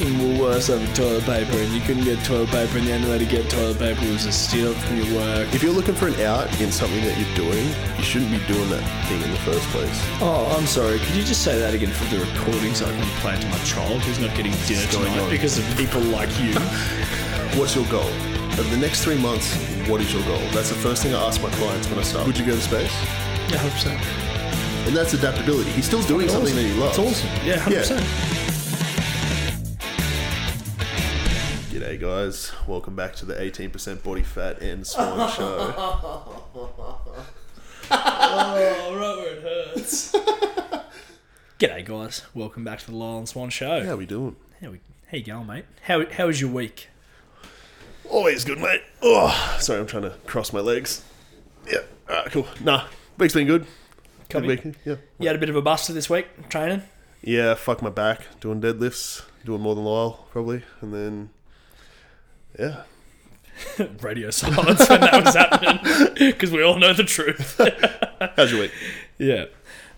in Woolworths over toilet paper and you couldn't get toilet paper and the only way to get toilet paper was to steal it from your work. If you're looking for an out in something that you're doing, you shouldn't be doing that thing in the first place. Oh, I'm sorry. Could you just say that again for the recording so I can play it to my child who's not getting dinner tonight on? because of people like you? What's your goal? Over the next three months, what is your goal? That's the first thing I ask my clients when I start. Would you go to space? yeah, 100%. And that's adaptability. He's still doing something that he loves. It's awesome. Yeah, 100%. G'day, guys. Welcome back to the 18% Body Fat and Swan Show. Oh, right where it hurts. G'day, guys. Welcome back to the Lyle and Swan Show. How we doing? How, we, how you going, mate? How, how was your week? Always good, mate. Oh, sorry, I'm trying to cross my legs. Yeah, alright, cool. Nah, week's been good. Good week. Yeah. You had a bit of a buster this week, training? Yeah, fuck my back. Doing deadlifts, doing more than Lyle, probably. And then, yeah. Radio silence when that was happening because we all know the truth. How's your week? yeah.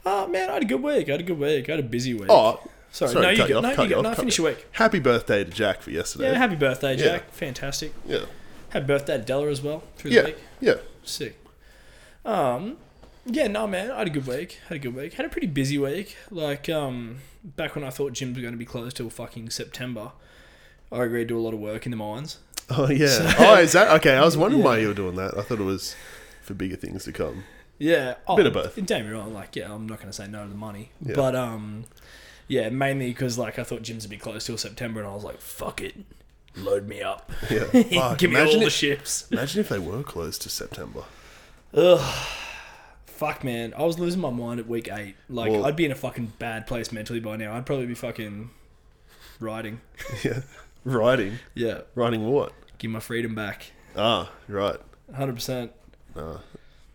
Oh, man, I had a good week. I had a good week. I had a busy week. Oh, sorry. sorry, no, you cut you go. off, No, you you go. off, No, finish your week. happy birthday to Jack for yesterday. Yeah, happy birthday, Yeah. Jack. Fantastic. yeah. Happy birthday to Della as well through the Yeah. week. Yeah. Sick. Um, yeah, no, man, I had a good week. Had a good week. Had a pretty busy week. Like, um, back when I thought gyms were going to be closed till fucking September, I agreed to do a lot of work in the mines. Oh, yeah. So- oh, is that? Okay, I was wondering why you were doing that. I thought it was for bigger things to come. Yeah, oh, Bit of both. Don't me wrong. Like, yeah, I'm not going to say no to the money, Yeah. but um, yeah, mainly because like I thought gyms would be closed till September, and I was like, fuck it, load me up, Yeah. Fuck, give me all imagine the ships. Imagine if they were closed to September. Ugh. Fuck man, I was losing my mind at week eight. Like Well- I'd be in a fucking bad place mentally by now. I'd probably be fucking riding. Yeah. Writing. Yeah, Writing what? give my freedom back. Ah, right. Hundred percent.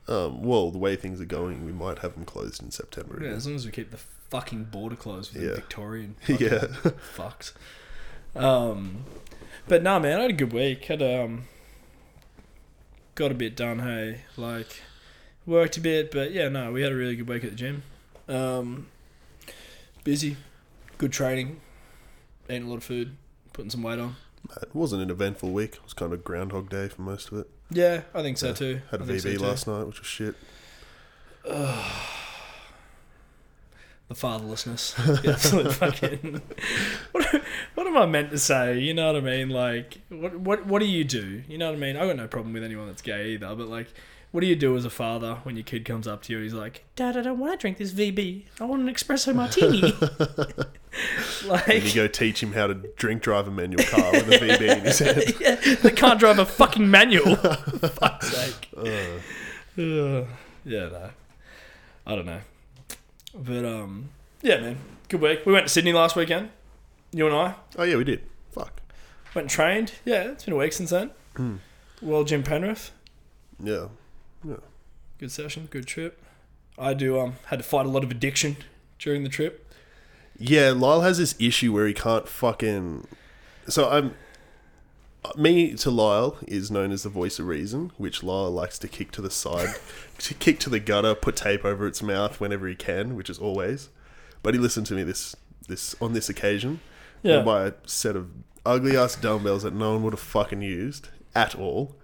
Um, well, the way things are going, we might have them closed in September. Yeah, again. as long as we keep the fucking border closed with the Victorian Yeah. fucks. Um, but nah, man, I had a good week. Had um, got a bit done. Hey, like worked a bit, but yeah, no, we had a really good week at the gym. Um, busy, good training, eating a lot of food, putting some weight on. It wasn't an eventful week. It was kind of Groundhog Day for most of it. Yeah, I think so Yeah, too. Had a so VB too. last night, which was shit. the fatherlessness. The absolute fucking. What, what am I meant to say? You know what I mean? Like, what what what do you do? You know what I mean? I got no problem with anyone that's gay either, but like, what do you do as a father when your kid comes up to you and he's like, "Dad, I don't want to drink this VB. I want an espresso martini." like, And you go teach him how to drink drive a manual car with a VB in his head. yeah, they can't drive a fucking manual. For fuck's sake. Uh, Uh, yeah, no. I don't know. But um yeah, man. Good week. We went to Sydney last weekend. You and I oh, yeah, we did. Fuck. went and trained. Yeah, it's been a week since then. World Gym Penrith. Yeah. Yeah. Good session, good trip. I do um had to fight a lot of addiction during the trip. Yeah, Lyle has this issue where he can't fucking. So I'm. Me to Lyle is known as the voice of reason, which Lyle likes to kick to the side, to kick to the gutter, put tape over its mouth whenever he can, which is always. But he listened to me this this on this occasion. Yeah. By a set of ugly ass dumbbells that no one would have fucking used at all.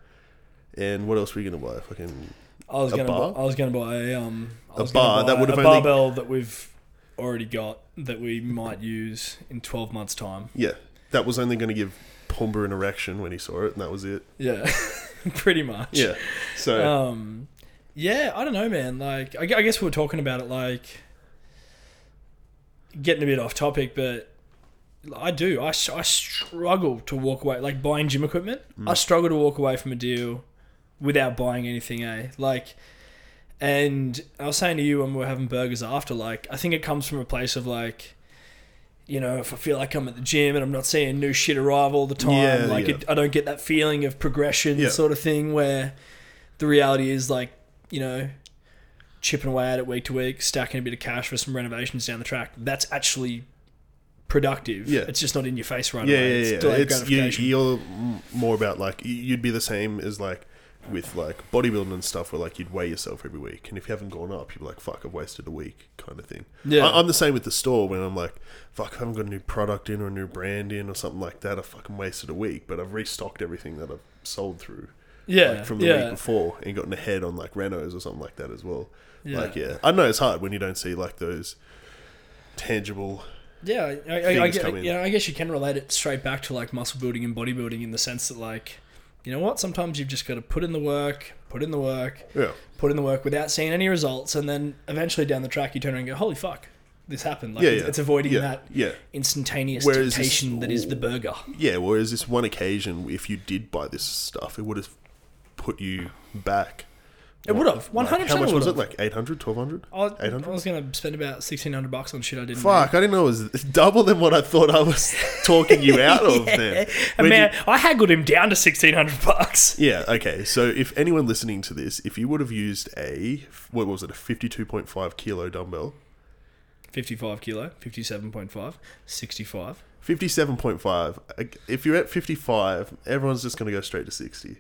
And what else were you gonna buy? Fucking I was A gonna bar? buy, I was gonna buy a um A bar that would have a only- barbell that we've already got that we might use in twelve months time. yeah, that was only gonna give Pumba an erection when he saw it, and that was it. Yeah, pretty much. Yeah. So Um, yeah, I don't know, man. Like, I, I guess we were talking about it, like, getting a bit off topic, but I do. I, I struggle to walk away, like buying gym equipment. I struggle to walk away from a deal without buying anything, eh? Like, and I was saying to you when we were having burgers after, like, I think it comes from a place of like, you know, if I feel like I'm at the gym and I'm not seeing new shit arrive all the time, Yeah, like yeah. It, I don't get that feeling of progression, Yeah. sort of thing. Where the reality is, like, you know, chipping away at it week to week, stacking a bit of cash for some renovations down the track. That's actually productive. Yeah. it's just not in your face right yeah, away. yeah, It's yeah. It's you, you're more about like you'd be the same as like with like bodybuilding and stuff, where like you'd weigh yourself every week, and if you haven't gone up, you'd be like, "Fuck, I've wasted a week," kind of thing. Yeah. I, I'm the same with the store when I'm like, "Fuck, I haven't got a new product in or a new brand in or something like that." I fucking wasted a week, but I've restocked everything that I've sold through Yeah, like, from the yeah, week before and gotten ahead on like Renos or something like that as well. yeah. Like, yeah, I know it's hard when you don't see like those tangible. Yeah, I, I, I, things get, come in. yeah, I guess you can relate it straight back to like muscle building and bodybuilding in the sense that like, you know what? Sometimes you've just got to put in the work, put in the work, Yeah, put in the work without seeing any results, and then eventually down the track you turn around and go, "Holy fuck, this happened!" Like yeah, it's, yeah. it's avoiding yeah, that Yeah, instantaneous Whereas this- temptation that is the burger. yeah. Whereas this one occasion, if you did buy this stuff, it would have put you back. It would have one Like, hundred How much was it? Like 800, 1200? I was, 800? I was going to spend about sixteen hundred bucks on shit I didn't. Fuck, I didn't know it was double than what I thought I was talking you out of there. Where'd man, you- I haggled him down to sixteen hundred bucks. yeah, okay. So if anyone listening to this, if you would have used a, what was it, a 52.5 kilo dumbbell, Fifty-five kilo, 57.5, 65. 57.5, if you're at 55, everyone's just going to go straight to 60.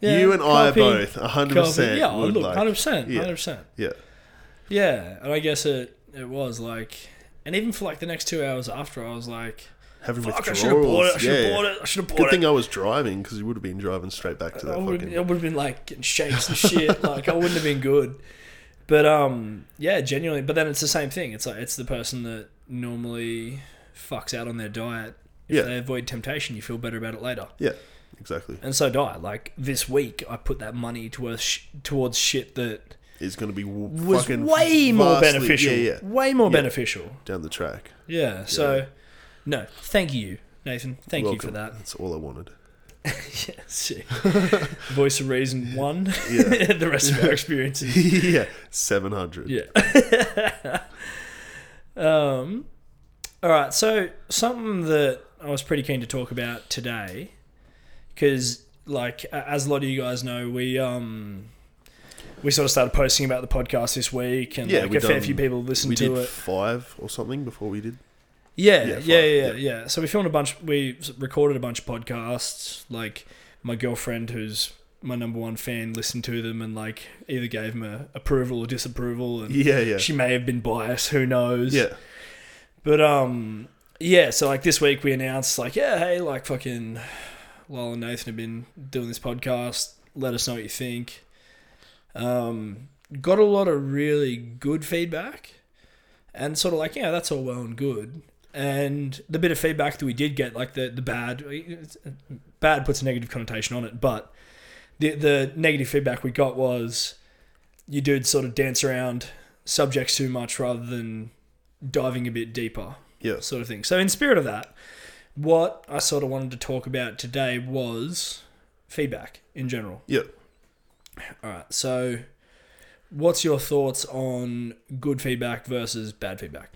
You and I copy, both, 100% copy. Yeah, would look, like, hundred percent, yeah. hundred percent. Yeah. Yeah, and I guess it it was like, and even for like the next two hours after, I was like, Having "Fuck, I should have bought it. I should have yeah. bought it. I should have bought Good it." thing I was driving because you would have been driving straight back to that I would, fucking. it would have been like getting shakes and shit. like I wouldn't have been good. But um, yeah, genuinely. But then it's the same thing. It's like it's the person that normally fucks out on their diet. If Yeah. they avoid temptation, you feel better about it later. Yeah, exactly. And so do I. Like this week, I put that money towards sh- towards shit that Is going to be w- was fucking way more vastly- beneficial. Yeah, yeah. Way more Yeah. beneficial. Down the track. Yeah. So, no, thank you, Nathan. Thank you for Welcome. that. That's all I wanted. yeah, sick. Voice of reason one. Yeah. the rest of our experiences. yeah, 700. Yeah. um. All right. So something that I was pretty keen to talk about today, because like as a lot of you guys know, we um. We sort of started posting about the podcast this week, and Yeah, like a fair few people listened to did it. five or something before we did. Yeah, Yeah, yeah, yeah, yeah, yeah. yeah. So we filmed a bunch. We recorded a bunch of podcasts. Like my girlfriend, who's my number one fan, listened to them and like either gave them a approval or disapproval, and Yeah, yeah. she may have been biased. Who knows? Yeah. But um, yeah. So like this week we announced like, yeah, hey, like fucking Lyle and Nathan have been doing this podcast. Let us know what you think. Um, got a lot of really good feedback, and sort of like, yeah, that's all well and good. And the bit of feedback that we did get, like the the bad, bad puts a negative connotation on it, but the the negative feedback we got was you dudes sort of dance around subjects too much rather than diving a bit deeper, Yeah. sort of thing. So, in spirit of that, what I sort of wanted to talk about today was feedback in general. Yeah. All right. So, what's your thoughts on good feedback versus bad feedback?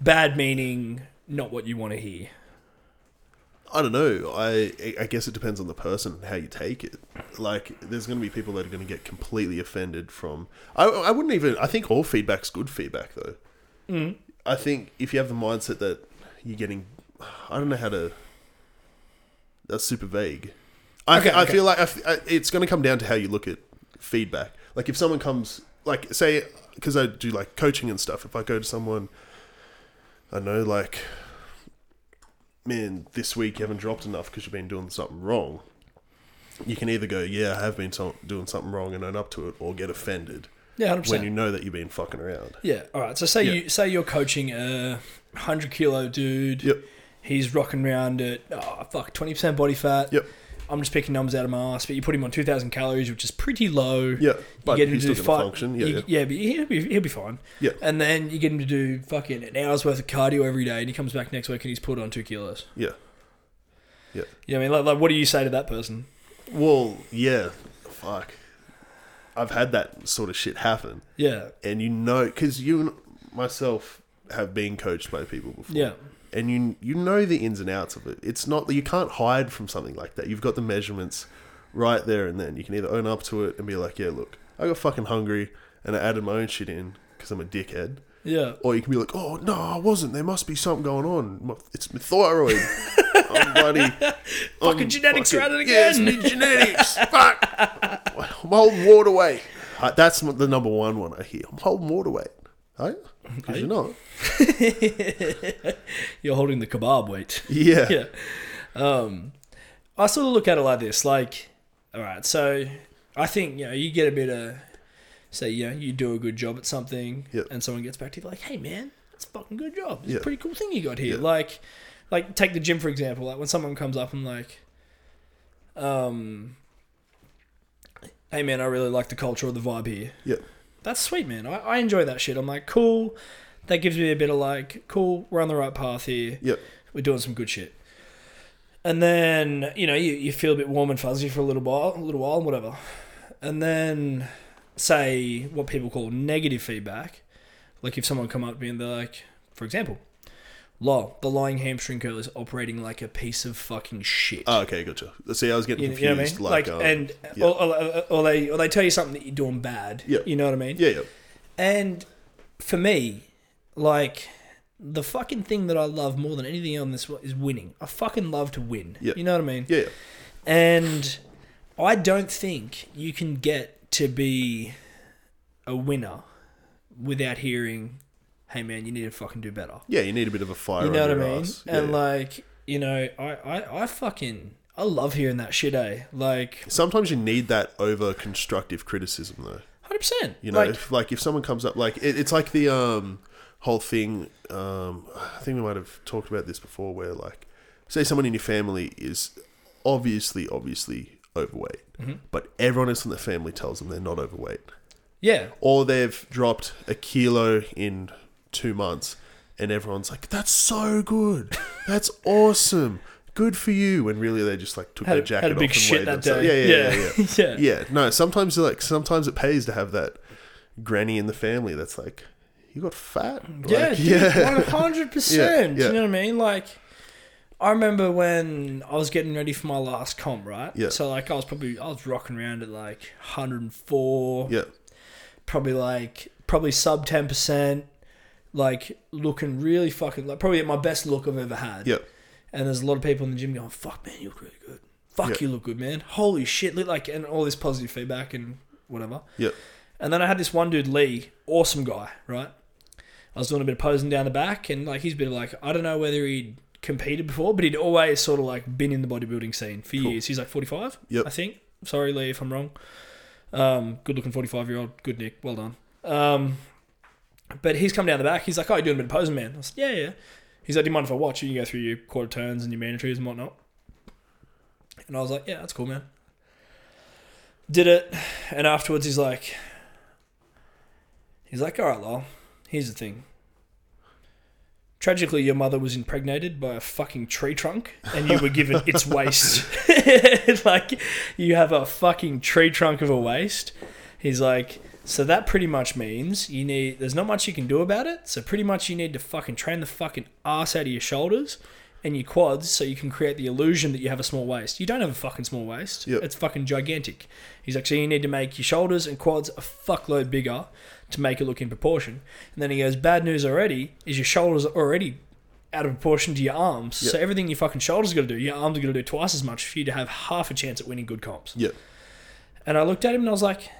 Bad meaning not what you want to hear. I don't know. I I guess it depends on the person and how you take it. Like, there's going to be people that are going to get completely offended from. I I wouldn't even. I think all feedback's good feedback though. Mm. I think if you have the mindset that you're getting, I don't know how to. That's super vague. I, Okay, I okay. feel like I I- it's going to come down to how you look at feedback. Like if someone comes, like say, because I do like coaching and stuff. If I go to someone, I know like, man, this week you haven't dropped enough because you've been doing something wrong. You can either go, yeah, I have been so- doing something wrong and own up to it, or get offended Yeah, hundred when you know that you've been fucking around. Yeah. All right. So say Yeah. you say you're coaching a hundred kilo dude. Yep. He's rocking around at oh fuck twenty percent body fat. Yep. I'm just picking numbers out of my ass, but you put him on two thousand calories, which is pretty low. Yeah, but you get him to do still going five. to function. Yeah, you- yeah. but he'll be he'll be fine. Yeah. And then you get him to do fucking an hour's worth of cardio every day, and he comes back next week and he's put on two kilos. Yeah. You know what I mean? Like, like what do you say to that person? Well, yeah. Fuck. I've had that sort of shit happen, Yeah. and you know, because you and myself have been coached by people before. Yeah. And you you know the ins and outs of it. It's not you can't hide from something like that. You've got the measurements right there and then. You can either own up to it and be like, yeah, look, I got fucking hungry and I added my own shit in because I'm a dickhead, Yeah. Or you can be like, oh, no, I wasn't. There must be something going on. It's my thyroid. I'm bloody. Fucking genetics are at it Yeah, it's genetics. Fuck. I'm holding water weight. That's the number one one I hear. I'm holding water weight. Hey? Because you're not. You're holding the kebab weight. Yeah. yeah. Um, I sort of look at it like this, like, all right, so I think you know you get a bit of, say, you know, you do a good job at something, Yep. and someone gets back to you like, hey man, that's a fucking good job. It's Yeah. a pretty cool thing you got here. Yeah. Like, like take the gym for example. Like when someone comes up and like, um, hey man, I really like the culture or the vibe here. Yep. That's sweet, man. I, I enjoy that shit. I'm like, cool. That gives me a bit of like, cool. We're on the right path here Yep. we're doing some good shit. And then, you know, you, you feel a bit warm and fuzzy for a little while, a little while, whatever. And then, say, what people call negative feedback. Like if someone come up to me and they're like, for example, Lyle, the lying hamstring curl is operating like a piece of fucking shit. Oh, okay, gotcha. See, I was getting you, you know what I confused. mean? Like, Like, um, and yeah. or, or, or they or they tell you something that you're doing bad. Yeah. You know what I mean? yeah, yeah. And for me, like the fucking thing that I love more than anything on this is winning. I fucking love to win. Yeah. You know what I mean? Yeah, yeah. And I don't think you can get to be a winner without hearing, "Hey man, you need to fucking do better." Yeah, you need a bit of a fire You know what I mean? ass. And Yeah. like, you know, I, I, I fucking I love hearing that shit, eh? Like, Sometimes you need that over constructive criticism, though. hundred percent. You know, like, if, like if someone comes up, like it, it's like the um, whole thing. Um, I think we might have talked about this before, where like, say someone in your family is obviously, obviously overweight, Mm-hmm. but everyone else in the family tells them they're not overweight, yeah, or they've dropped a kilo in two months, and everyone's like, "That's so good, that's awesome." Good for you, when really they just like took their jacket had a big off and shit weighed that day. Yeah, yeah, yeah, yeah. yeah. Yeah, no. Sometimes like sometimes it pays to have that granny in the family that's like, you got fat. Yeah, Like, dude, one hundred percent. Yeah, You know what I mean? Like, I remember when I was getting ready for my last comp, right? Yeah. So like, I was probably I was rocking around at like hundred and four, Yeah, probably like probably sub ten percent, like looking really fucking like probably at my best look I've ever had. yeah, And there's a lot of people in the gym going, "Fuck, man, you look really good. Fuck, Yeah. you look good, man. Holy shit!" Like, and all this positive feedback and whatever. yeah, And then I had this one dude, Lee, awesome guy, right? I was doing a bit of posing down the back, and like he's a bit of like I don't know whether he'd competed before, but he'd always sort of like been in the bodybuilding scene for Cool. years. He's like forty five, Yep. I think. Sorry, Lee, if I'm wrong. Um, good looking forty five year old, good Nick, well done. Um, but he's come down the back. He's like, "Oh, you're doing a bit of posing, man." I said, "Yeah, yeah." He's like, "Do you mind if I watch you? You go through your quarter turns and your mandatories and whatnot." And I was like, "Yeah, that's cool, man." Did it, and afterwards he's like, he's like, "All right, Lyle. Here's the thing. Tragically, your mother was impregnated by a fucking tree trunk, and you were given its waist. like, you have a fucking tree trunk of a waist." He's like, so that pretty much means you need. There's not much you can do about it. So pretty much you need to fucking train the fucking ass out of your shoulders and your quads, so you can create the illusion that you have a small waist. You don't have a fucking small waist. Yep. It's fucking gigantic. He's like, so you need to make your shoulders and quads a fuckload bigger to make it look in proportion. And then he goes, bad news already is your shoulders are already out of proportion to your arms. Yep. So everything your fucking shoulders got to do, your arms are going to do twice as much for you to have half a chance at winning good comps. yeah, And I looked at him and I was like,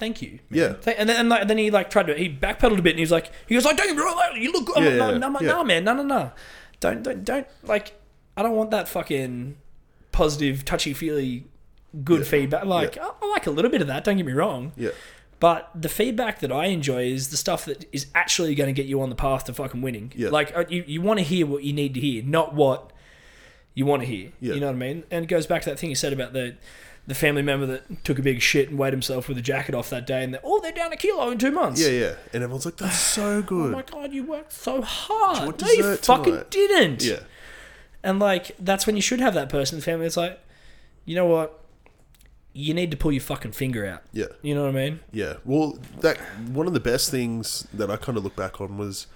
"Thank you." man. Yeah. Th- And then, and like, then he like tried to he backpedaled a bit and he was like, he goes like, "Don't get me wrong, like, you look good." I'm Yeah, like, no, yeah, no, no, yeah. no, man, no, no, no, don't, don't, don't like. I don't want that fucking positive, touchy feely, good Yeah. feedback. Like, I, I like a little bit of that. Don't get me wrong. yeah, But the feedback that I enjoy is the stuff that is actually going to get you on the path to fucking winning. Yeah. Like uh, you, you want to hear what you need to hear, not what you want to hear. Yeah. You know what I mean? And it goes back to that thing you said about the the family member that took a big shit and weighed himself with a jacket off that day, and they're, oh, they're down a kilo in two months. yeah, yeah. And everyone's like, that's so oh good. Oh my god, you worked so hard. want no, you dessert fucking tonight? didn't. yeah, And like that's when you should have that person in the family. It's like, you know what? You need to pull your fucking finger out. yeah. You know what I mean? Yeah. Well, that one of the best things that I kind of look back on was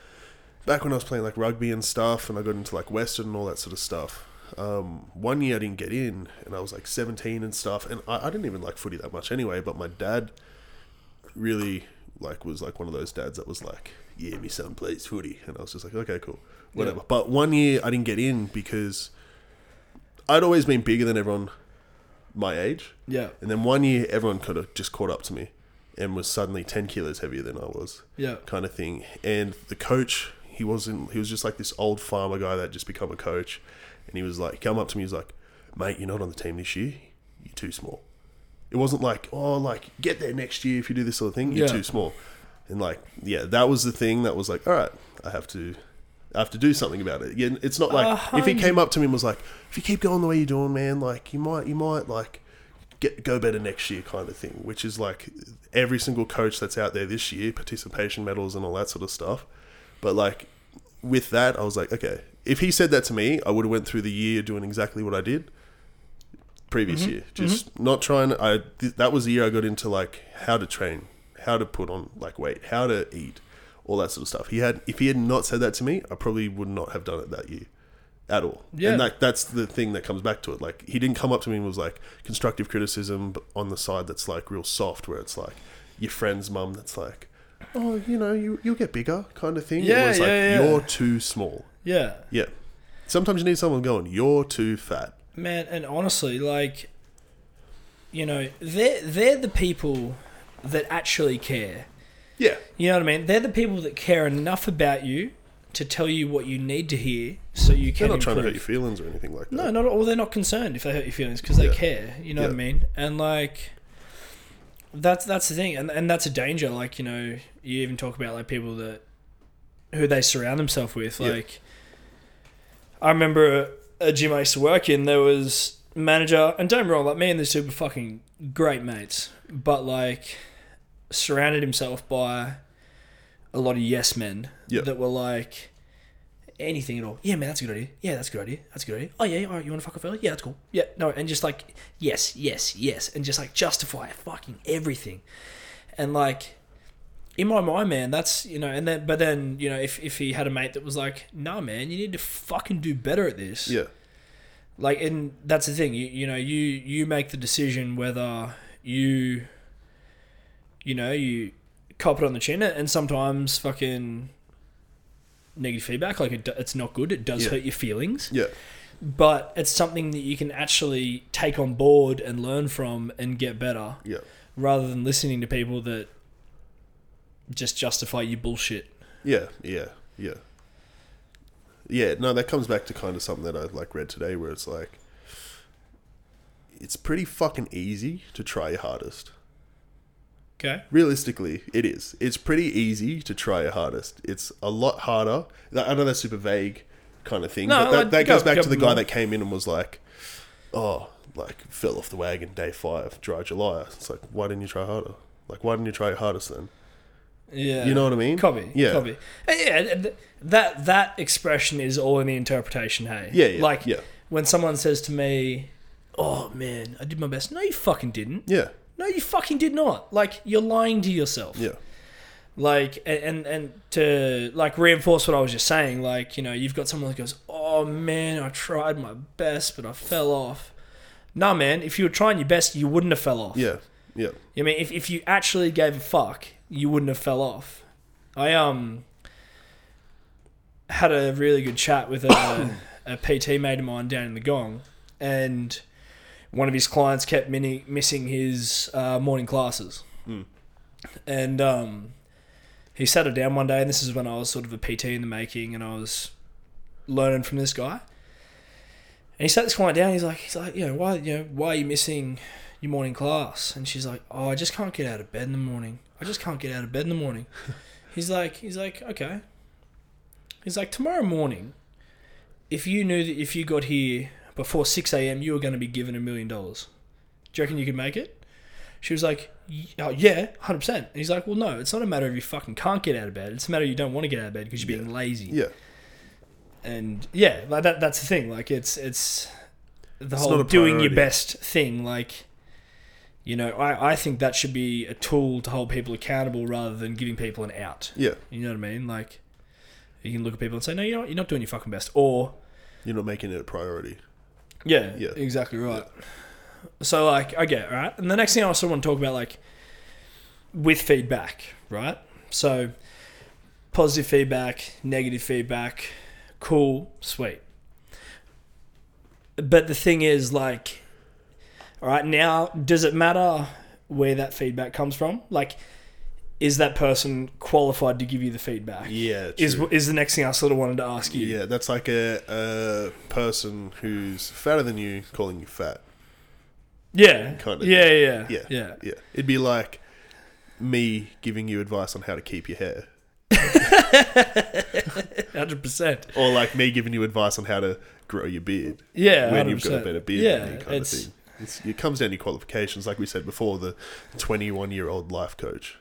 back when I was playing like rugby and stuff, and I got into like Western and all that sort of stuff. Um, one year I didn't get in, and I was like 17 and stuff, and I, I didn't even like footy that much anyway. But my dad really like was like one of those dads that was like, "Yeah, my son plays footy," and I was just like, "Okay, cool, whatever." But one year I didn't get in because I'd always been bigger than everyone my age, Yeah. and then one year everyone could have just caught up to me and was suddenly ten kilos heavier than I was, Yeah. kind of thing. And the coach, he wasn't. He was just like this old farmer guy that just become a coach, and he was like, come up to me, he was like, "Mate, you're not on the team this year. You're too small." It wasn't like, oh, like get there next year if you do this sort of thing. You're Yeah. too small, and like, yeah, that was the thing that was like, all right, I have to, I have to do something about it. Yeah, it's not like A if he uh-huh. came up to me and was like, if you keep going the way you're doing, man, like you might, you might like get go better next year, kind of thing. Which is like every single coach that's out there this year, participation medals and all that sort of stuff. But like with that, I was like, okay, if he said that to me, I would have went through the year doing exactly what I did previous Mm-hmm. year. Just not trying. I th- that was the year I got into like how to train, how to put on like weight, how to eat, all that sort of stuff. He had if he had not said that to me, I probably would not have done it that year at all. Yeah. And that that's the thing that comes back to it. Like he didn't come up to me and was like constructive criticism but on the side that's like real soft, where it's like your friend's mum that's like, oh, you know, you you'll get bigger, kind of thing. Yeah, it was like yeah, yeah. you're too small. Yeah. Yeah. Sometimes you need someone going, you're too fat. Man, and honestly, like, you know, they're they're the people that actually care. Yeah. You know what I mean? They're the people that care enough about you to tell you what you need to hear, so you can. They're not trying to hurt your feelings or anything like that. No, not or they're not concerned if they hurt your feelings because they Yeah. care. You know what I mean? And like, that's that's the thing, and and that's a danger. Like you know, you even talk about like people that who they surround themselves with. Yeah. I remember a, a gym I used to work in. There was manager, and don't wrong, like me and the super fucking great mates, but like surrounded himself by a lot of yes men Yeah. that were like anything at all. Yeah, man, that's a good idea. Yeah, that's a good idea. That's a good idea. Oh yeah, all right, you want to fuck a fella? Yeah, that's cool. Yeah, no, and just like yes, yes, yes, and just like justify fucking everything, and like in my mind, man, that's you know, and then but then you know, if if he had a mate that was like, nah, man, you need to fucking do better at this. Yeah. Like, and that's the thing. You you know, you you make the decision whether you, you know, you cop it on the chin, and sometimes fucking negative feedback, like it, it's not good. It does Yeah. hurt your feelings, Yeah. but it's something that you can actually take on board and learn from and get better, Yeah. rather than listening to people that just justify your bullshit. Yeah, yeah, yeah. Yeah, no, that comes back to kind of something that I like read today where it's like it's pretty fucking easy to try your hardest. Okay. Realistically, it is. It's pretty easy to try your hardest. It's a lot harder. I know that's super vague kind of thing, No, but that, that go- goes back go to the guy more. that came in and was like, "Oh, like fell off the wagon day 5, dry July." It's like, "Why didn't you try harder?" Like, why didn't you try your hardest then? Yeah. You know what I mean? Copy. Yeah. Copy. Yeah. th- That that expression is all in the interpretation. Hey. Yeah, yeah, Like yeah. when someone says to me, "Oh man, I did my best." No, you fucking didn't. Yeah. No, you fucking did not. Like you're lying to yourself. Yeah. Like and and, and to like reinforce what I was just saying. Like you know, you've got someone that goes, "Oh man, I tried my best, but I fell off." Nah, man. If you were trying your best, you wouldn't have fell off. Yeah. Yeah. I mean, if, if you actually gave a fuck, you wouldn't have fell off. I um had a really good chat with a, a PT mate of mine down in the Gong, and one of his clients kept mini- missing his uh, morning classes, Mm. and um, he sat her down one day, and this is when I was sort of a PT in the making, and I was learning from this guy. And he sat this client down. He's like, he's like, you know, why, you know, why are you missing your morning class? And she's like, oh, I just can't get out of bed in the morning. I just can't get out of bed in the morning. he's like, he's like, okay. He's like, tomorrow morning, if you knew that if you got here before six a.m., you were going to be given a million dollars. Do you reckon you could make it? She was like, oh, yeah, hundred percent. And he's like, well, no, it's not a matter of you fucking can't get out of bed. It's a matter of you don't want to get out of bed because you're being lazy Yeah. and yeah, like that that's the thing. Like it's it's the It's whole doing your best thing. Like you know, I I think that should be a tool to hold people accountable rather than giving people an out. Yeah. You know what I mean? Like you can look at people and say, no, you know what, you're not doing your fucking best, or You're not making it a priority. yeah, Yeah. exactly right. So like I get right, and the next thing I also want to talk about like with feedback, right? So positive feedback, negative feedback, cool, sweet. But the thing is, like, all right, now, does it matter where that feedback comes from? Like, is that person qualified to give you the feedback? Yeah, Is true. is the next thing I sort of wanted to ask you? yeah, that's like a, a person who's fatter than you calling you fat. Yeah. Kind of yeah, yeah, Yeah, yeah. yeah. It'd be like me giving you advice on how to keep your hair, Hundred percent. or like me giving you advice on how to grow your beard Yeah, when 100%. you've got a better beard Yeah, kind it's of thing. It's, it comes down to qualifications, like we said before. The twenty-one-year-old life coach.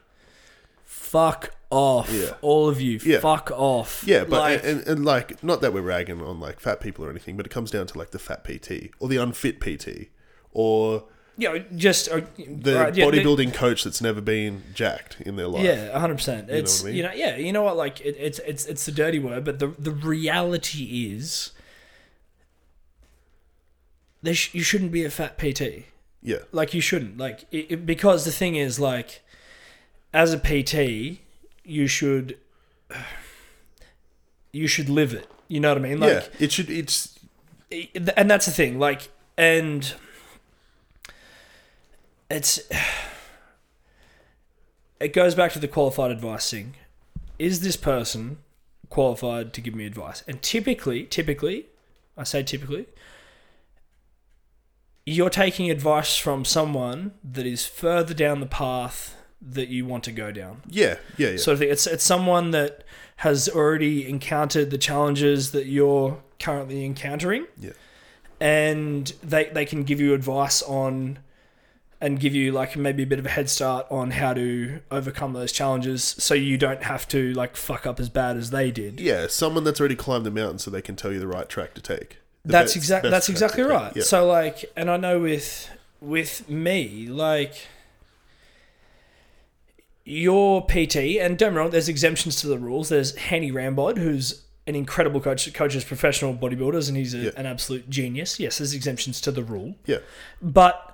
fuck off, Yeah. all of you. Yeah. Fuck off. Yeah, but Like- and, and like not that we're ragging on like fat people or anything, but it comes down to like the fat PT or the unfit PT or you know, just uh, the right, yeah, the- bodybuilding coach that's never been jacked in their life. Yeah, hundred percent. know It's what I mean? you know, yeah, you know what? Like it, it's it's it's the dirty word, but the the reality is, there sh- you shouldn't be a fat PT. yeah, Like you shouldn't. Like it, it- because the thing is, like, as a PT, you should you should live it. You know what I mean? Like, yeah. It should. It's and that's the thing like and it's it goes back to the qualified advice thing is this person qualified to give me advice and typically typically i say typically you're taking advice from someone that is further down the path that you want to go down yeah, yeah, yeah. sort of thing. It's it's someone that has already encountered the challenges that you're currently encountering. Yeah. And they they can give you advice on and give you like maybe a bit of a head start on how to overcome those challenges so you don't have to like fuck up as bad as they did. yeah, someone that's already climbed the mountain, so they can tell you the right track to take. That's exactly that's exactly right. Yeah. So like, and I know with with me, like your PT, and don't wrong, there's exemptions to the rules. There's Hany Rambod, who's an incredible coach, that coaches professional bodybuilders, and he's a, Yeah. an absolute genius. Yes, there's exemptions to the rule, yeah, but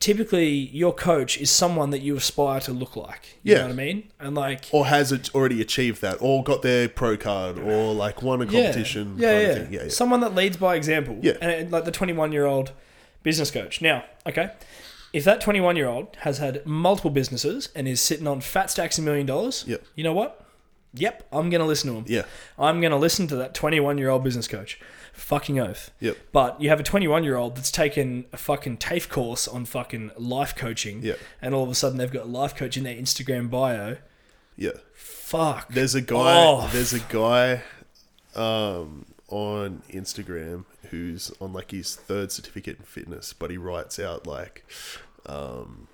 typically your coach is someone that you aspire to look like. You Yeah. know what I mean? And like, or has it already achieved that, or got their pro card, or like won a competition. Yeah, kind yeah, yeah, yeah. Someone that leads by example. Yeah. And like the 21 year old business coach. Now, okay, if that 21 year old has had multiple businesses and is sitting on fat stacks of million dollars, Yep. you know what? Yep, I'm going to listen to him. Yeah, I'm going to listen to that 21 year old business coach. Fucking oath. Yep. But you have a 21 year old that's taken a fucking TAFE course on fucking life coaching. Yep. And all of a sudden they've got a life coach in their Instagram bio. yeah. Fuck. There's a guy. off. There's a guy um, on Instagram who's on like his third certificate in fitness, but he writes out like um,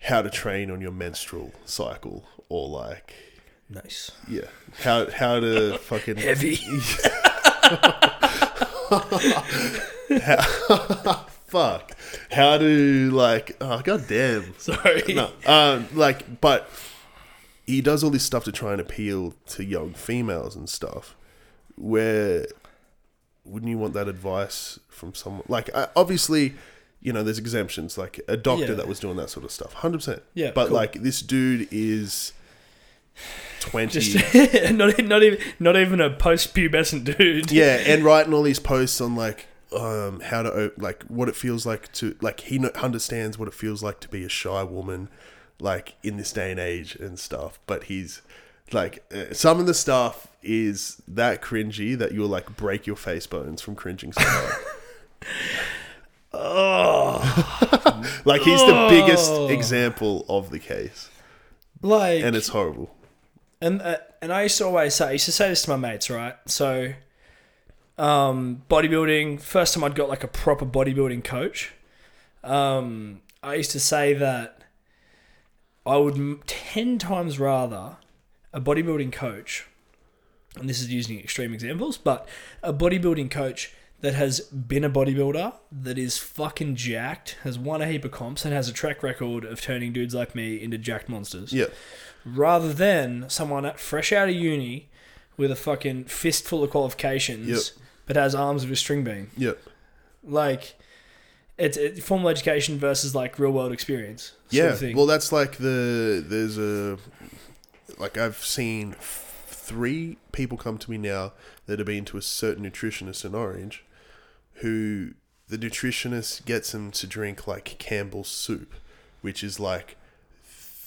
how to train on your menstrual cycle, or like Nice. yeah, how how to fucking Heavy. fuck. How do like oh god damn Sorry. no um like but he does all this stuff to try and appeal to young females and stuff. Where wouldn't you want that advice from someone? Like uh, obviously you know there's exemptions. Like a doctor Yeah. that was doing that sort of stuff. 100% Yeah, but cool. like this dude is 20 Just not not even not even a post pubescent dude. yeah and writing all these posts on like um how to like what it feels like to like he understands what it feels like to be a shy woman like in this day and age and stuff but he's like uh, some of the stuff is that cringy that you'll like break your face bones from cringing so hard Oh, like he's the biggest Oh. example of the case like and it's horrible and uh, and I used to always say I used to say this to my mates, right? So, um, bodybuilding. First time I'd got like a proper bodybuilding coach. Um, I used to say that I would ten times rather a bodybuilding coach, and this is using extreme examples, but a bodybuilding coach that has been a bodybuilder that is fucking jacked, has won a heap of comps, and has a track record of turning dudes like me into jacked monsters yeah rather than someone fresh out of uni with a fucking fistful of qualifications Yep. but has arms of a string bean. yeah Like, it's it, formal education versus like real world experience. Yeah. Well, that's like the there's a like I've seen three people come to me now that have been to a certain nutritionist in Orange, who the nutritionist gets them to drink like Campbell's soup, which is like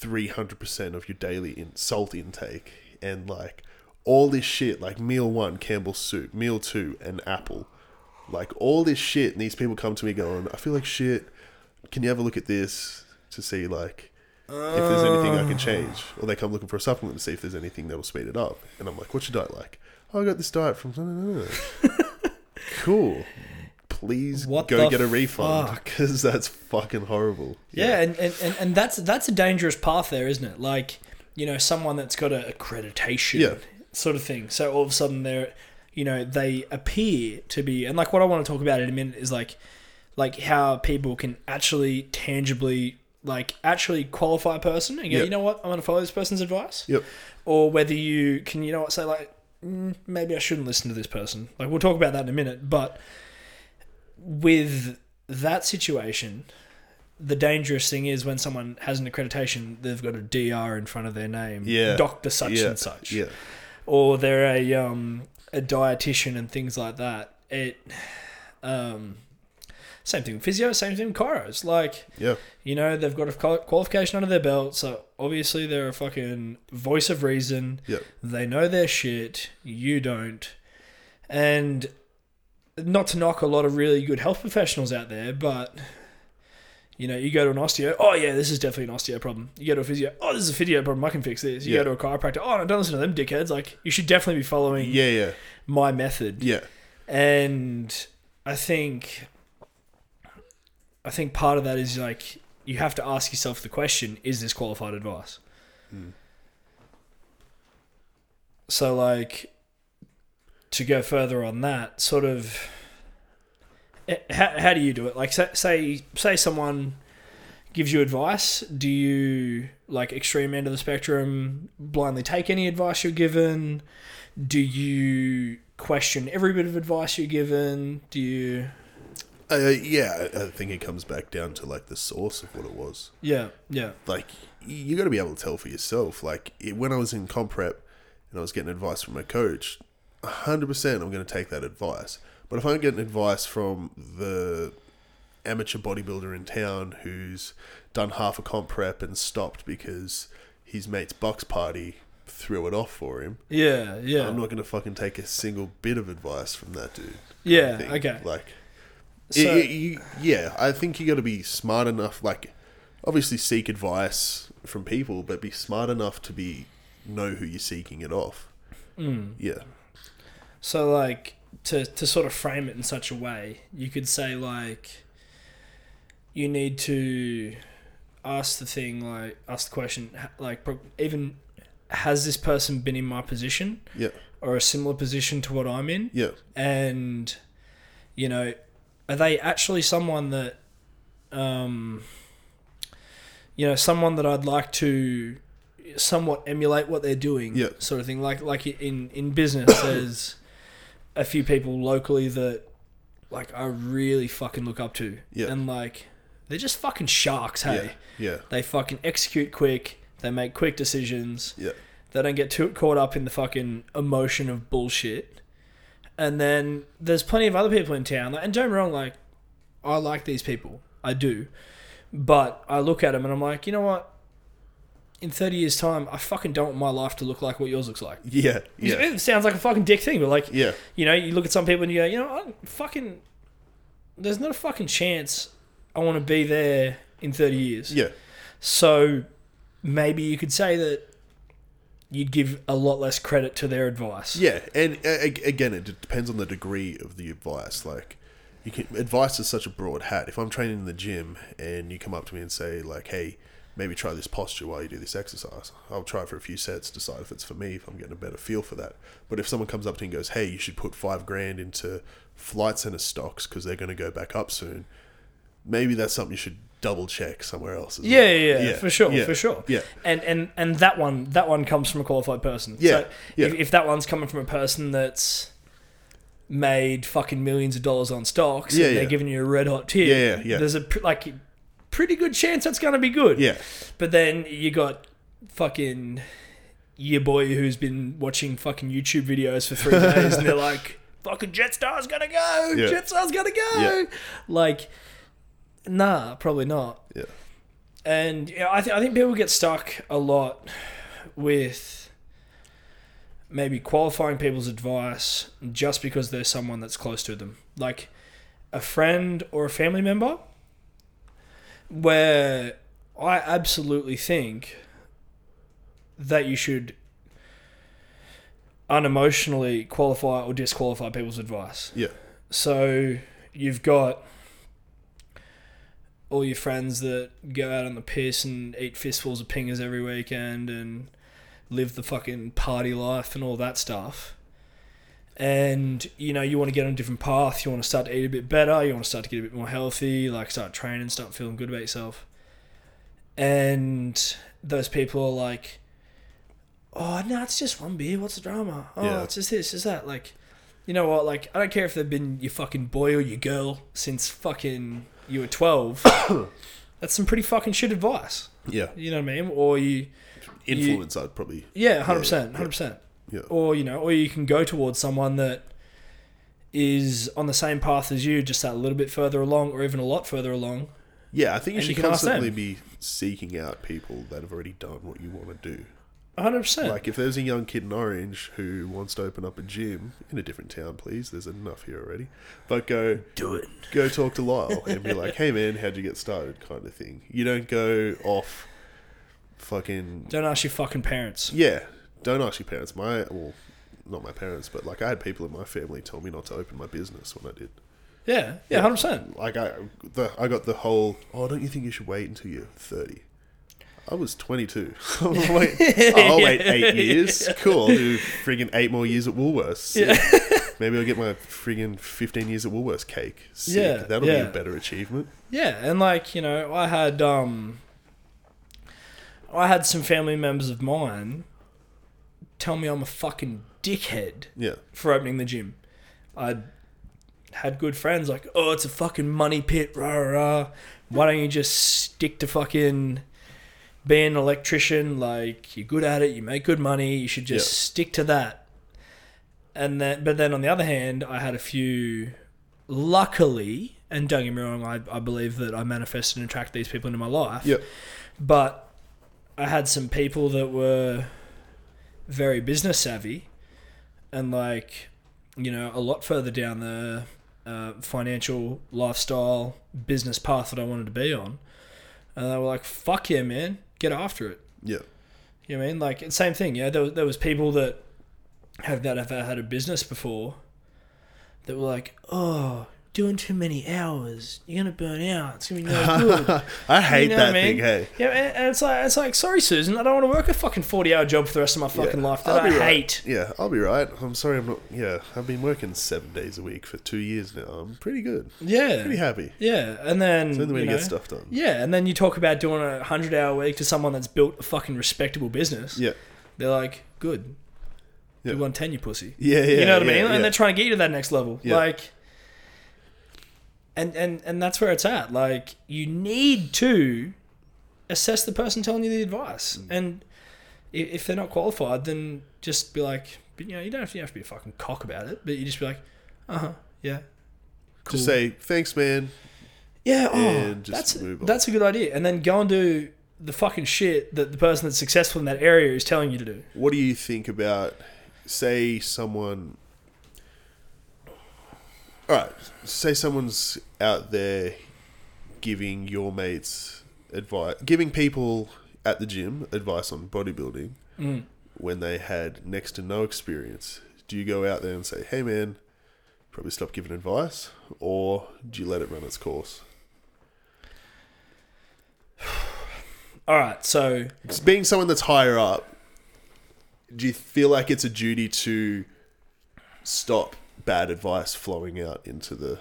three hundred percent of your daily in- salt intake, and like all this shit like meal one Campbell's soup, meal two an apple, like all this shit. And these people come to me going, I feel like shit. Can you have a look at this to see like if there's anything I can uh. change? Or they come looking for a supplement to see if there's anything that'll speed it up. And I'm like, what's your diet like? Oh, I got this diet from. cool. Please What go get a refund because that's fucking horrible. Yeah, and, and, and, and that's that's a dangerous path there, isn't it? Like, you know, someone that's got an accreditation Yeah. sort of thing. So all of a sudden they're you know, they appear to be and like what I want to talk about in a minute is like like how people can actually tangibly like actually qualify a person and go, Yep. you know what, I'm gonna follow this person's advice. Yep. Or whether you can, you know what, say like, mm, maybe I shouldn't listen to this person. Like we'll talk about that in a minute, but with that situation, the dangerous thing is when someone has an accreditation, they've got a DR in front of their name, Yeah. Doctor such yeah. and such, Yeah. or they're a um a dietitian and things like that. It um same thing with physio, same thing with chiros. Like Yeah. you know they've got a qualification under their belt, so obviously they're a fucking voice of reason. Yeah. They know their shit. You don't, and not to knock a lot of really good health professionals out there, but you know, you go to an osteo, oh yeah, this is definitely an osteo problem. You go to a physio, oh, this is a physio problem, I can fix this. You Yeah. go to a chiropractor, oh no, don't listen to them dickheads. Like you should definitely be following Yeah. Yeah. my method. Yeah. And I think I think part of that is like you have to ask yourself the question, is this qualified advice? Hmm. So like to go further on that, sort of eh, how, how do you do it? Like say, say say someone gives you advice, do you like extreme end of the spectrum blindly take any advice you're given? Do you question every bit of advice you're given? Do you Uh, yeah. I I think it comes back down to like the source of what it was. Yeah, yeah. like you got to be able to tell for yourself. Like it, when I was in comp prep and I was getting advice from a coach, hundred percent I'm going to take that advice. But if I'm getting advice from the amateur bodybuilder in town who's done half a comp prep and stopped because his mate's box party threw it off for him, Yeah, yeah. I'm not going to fucking take a single bit of advice from that dude. Yeah, okay. Like So- it- it- you- yeah, I think you got to be smart enough. Like, obviously, seek advice from people, but be smart enough to be know who you're seeking it off. Mm. Yeah, So like to to sort of frame it in such a way, you could say like you need to ask the thing like ask the question like even has this person been in my position? Yeah, or a similar position to what I'm in? Yeah, and you know are they actually someone that um you know someone that I'd like to somewhat emulate what they're doing? Yeah. sort of thing. Like like in in business there's a few people locally that like I really fucking look up to. Yeah. and like they're just fucking sharks hey. Yeah, yeah, they fucking execute quick. They make quick decisions. Yeah, they don't get too caught up in the fucking emotion of bullshit. And then there's plenty of other people in town, like, and don't get me wrong, like I like these people, I do, but I look at them and I'm like, you know what? In 30 years' time, I fucking don't want my life to look like what yours looks like. yeah, yeah, It sounds like a fucking dick thing, but like, yeah, you know, you look at some people and you go, you know, I fucking, there's not a fucking chance I want to be there in 30 years. yeah, So maybe you could say that you'd give a lot less credit to their advice. yeah. And uh, again, it depends on the degree of the advice. Like, you can advice is such a broad hat. If I'm training in the gym and you come up to me and say like, "Hey," maybe try this posture while you do this exercise. I'll try for a few sets, decide if it's for me, if I'm getting a better feel for that. But if someone comes up to you and goes, hey, you should put five grand into Flight Centre stocks because they're going to go back up soon, maybe that's something you should double check somewhere else. Yeah, well. yeah, yeah, for sure, yeah, for sure. Yeah, And and and that one that one comes from a qualified person. Yeah, So yeah. If, if that one's coming from a person that's made fucking millions of dollars on stocks Yeah, and they're giving you a red hot tip. Yeah, yeah, yeah. There's a like pretty good chance that's gonna be good. Yeah. But then you got fucking your boy who's been watching fucking YouTube videos for three days and they're like, fucking Jetstar's gonna go, Yeah. Jetstar's gonna go. Yeah. Like, nah, probably not. Yeah. And you know, I, th- I think people get stuck a lot with maybe qualifying people's advice just because they're someone that's close to them. Like a friend or a family member, where I absolutely think that you should unemotionally qualify or disqualify people's advice. Yeah. So you've got all your friends that go out on the piss and eat fistfuls of pingers every weekend and live the fucking party life and all that stuff. And you know, you want to get on a different path, you want to start to eat a bit better, you want to start to get a bit more healthy, like start training, start feeling good about yourself. And those people are like, Oh no, it's just one beer, what's the drama? Oh, Yeah. it's just this, is that. Like you know what? Like, I don't care if they've been your fucking boy or your girl since fucking you were 12. That's some pretty fucking shit advice. Yeah. You know what I mean? Or you, Influence, I'd probably. yeah, 100%. Yeah, 100%. Yeah. Or, you know, or you can go towards someone that is on the same path as you, just that a little bit further along, or even a lot further along. Yeah, I think you And should you can ask them. constantly be seeking out people that have already done what you want to do. 100%. Like if there's a young kid in Orange who wants to open up a gym in a different town, please. There's enough here already. But go Do it. go talk to Lyle and be like, "Hey man, how'd you get started?" kind of thing. You don't go off fucking Don't ask your fucking parents. yeah. Don't ask your parents. My well, not my parents, but like I had people in my family tell me not to open my business when I did. Yeah, yeah, 100%. Like I, the, I got the whole. Oh, don't you think you should wait until you're thirty? I was 22. I'm like, oh, I'll wait eight years. Cool. I'll do friggin' eight more years at Woolworths. Yeah. Maybe I'll get my friggin' 15 years at Woolworths cake. Sick. Yeah, That'll be a better achievement. Yeah, and like you know, I had um, I had some family members of mine tell me I'm a fucking dickhead Yeah. for opening the gym. I had good friends like, oh, it's a fucking money pit, rah rah. rah. Why don't you just stick to fucking being an electrician? Like you're good at it, you make good money. You should just Yeah. stick to that. And then, but then on the other hand, I had a few. Luckily, and don't get me wrong, I, I believe that I manifested and attracted these people into my life. Yep. But I had some people that were very business savvy and like, you know, a lot further down the uh, financial lifestyle business path that I wanted to be on. And they were like, fuck yeah, man, get after it. Yeah. You know what I mean? Like, same thing, yeah. There was, there was people that have that have had a business before that were like, oh, doing too many hours, you're gonna burn out. It's gonna be no good. I hate You know that I mean? thing. Hey. Yeah, and and it's like it's like sorry, Susan, I don't want to work a fucking forty hour job for the rest of my fucking Yeah, life that I right. hate. Yeah, I'll be right. I'm sorry, I'm not. Yeah, I've been working seven days a week for two years now. I'm pretty good. Yeah, Pretty happy. yeah, and then It's the only way you to know, get stuff done. Yeah, and then you talk about doing a hundred hour week to someone that's built a fucking respectable business. Yeah. They're like, good. Yeah. Do ten, you pussy. Yeah, yeah. you know what I mean? yeah. And they're trying to get you to that next level. Yeah. Like, and and and that's where it's at. Like, you need to assess the person telling you the advice, Mm. and if they're not qualified, then just be like, but, you know, you don't have to, you have to be a fucking cock about it, but you just be like, uh huh, yeah. Cool. Just say thanks, man. yeah, oh, and just that's move on. that's a good idea, and then go and do the fucking shit that the person that's successful in that area is telling you to do. What do you think about, say, someone? All right, say someone's out there giving your mates advice, giving people at the gym advice on bodybuilding Mm. when they had next to no experience. Do you go out there and say, "Hey, man"? Probably stop giving advice, or do you let it run its course? All right, so being someone that's higher up, do you feel like it's a duty to stop bad advice flowing out into the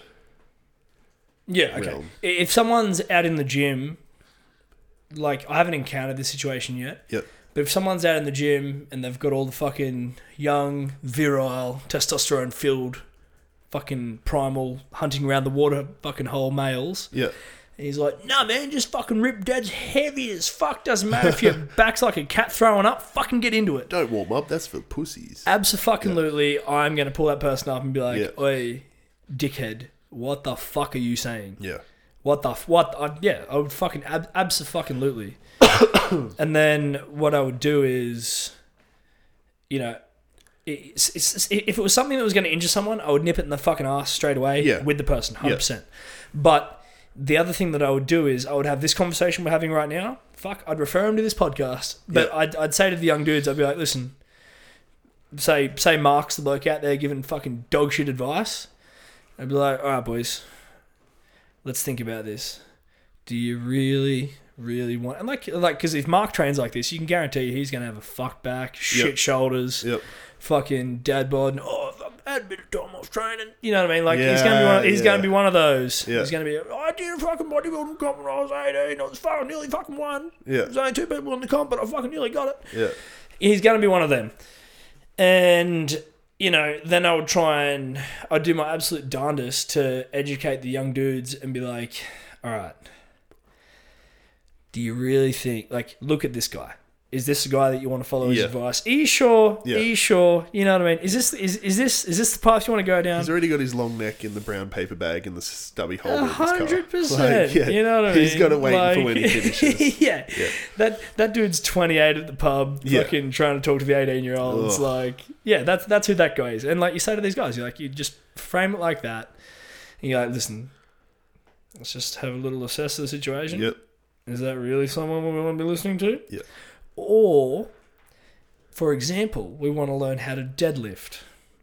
Yeah, okay. realm. If someone's out in the gym, like I haven't encountered this situation yet, Yep. but if someone's out in the gym and they've got all the fucking young, virile, testosterone filled fucking primal hunting around the water fucking hole males. Yeah. And he's like, nah, man, just fucking rip dad's heavy as fuck. Doesn't matter if your back's like a cat throwing up. Fucking get into it. Don't warm up. That's for pussies. Absolutely, I'm going to pull that person up and be like, Yeah. oi, dickhead, what the fuck are you saying? Yeah. What the f- what? I, yeah, I would fucking ab- absolutely. and then what I would do is, you know, it's, it's, if it was something that was going to injure someone, I would nip it in the fucking ass straight away Yeah. with the person, hundred percent. But the other thing that I would do is I would have this conversation we're having right now. Fuck, I'd refer him to this podcast, but Yeah. I'd, I'd say to the young dudes, I'd be like, listen, say say Mark's the bloke out there giving fucking dog shit advice. I'd be like, all right, boys, let's think about this. Do you really, really want? And like, like, because if Mark trains like this, you can guarantee he's gonna have a fuck back, shit Yep. shoulders, Yep. fucking dad bod. And, oh, A bit of time off training. You know what I mean? Like he's gonna be one. Of, he's gonna be one of those. Yeah. He's gonna be. Oh, I did a fucking bodybuilding comp when I was eighteen. I was fucking nearly fucking won. Yeah. There's only two people in the comp, but I fucking nearly got it Yeah. he's going to be one of them. And, you know, then I would try and I'd do my absolute darndest to educate the young dudes and be like, all right, do you really think, like, look at this guy. Is this the guy that you want to follow his Yeah. advice? Are you sure? Yeah. Are you sure? You know what I mean? Is this is, is this is this the path you want to go down? He's already got his long neck in the brown paper bag and the stubby holder A in his car. hundred percent. You know what I mean? He's got to wait Like- for when he finishes. yeah. Yeah. That that dude's twenty eight at the pub, Yeah. fucking trying to talk to the eighteen year olds. Ugh. Like, yeah, that's that's who that guy is. And like you say to these guys, you're like, you just frame it like that. And you're like, listen, let's just have a little assess of the situation. Yep. Is that really someone we want to be listening to? Yeah. Or, for example, we want to learn how to deadlift.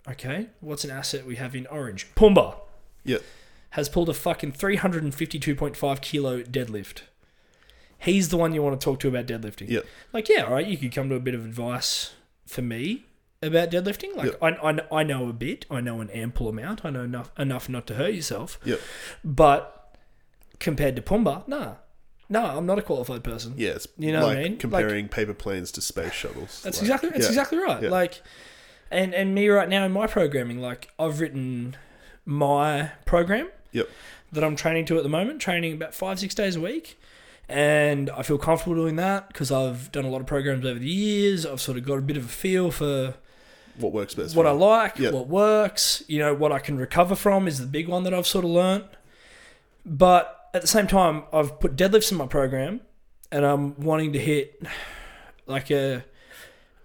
Okay, what's an asset we have in Orange? Pumba Yep. has pulled a fucking 352.5 kilo deadlift. He's the one you want to talk to about deadlifting. Yep. Like, yeah, all right, you could come to a bit of advice for me about deadlifting. Like, Yep. I, I, I know a bit. I know an ample amount. I know enough, enough not to hurt yourself. Yep. But compared to Pumba, nah. No, I'm not a qualified person. Yeah, it's You know what I mean? comparing paper planes to space shuttles. That's Like, exactly that's yeah. exactly right. Yeah. Like, and and me right now in my programming, like I've written my program Yep. that I'm training to at the moment, training about five six days a week, and I feel comfortable doing that because I've done a lot of programs over the years. I've sort of got a bit of a feel for What works best? what I like, Yeah. what works. You know, what I can recover from is the big one that I've sort of learnt. But at the same time, I've put deadlifts in my program, and I'm wanting to hit like a.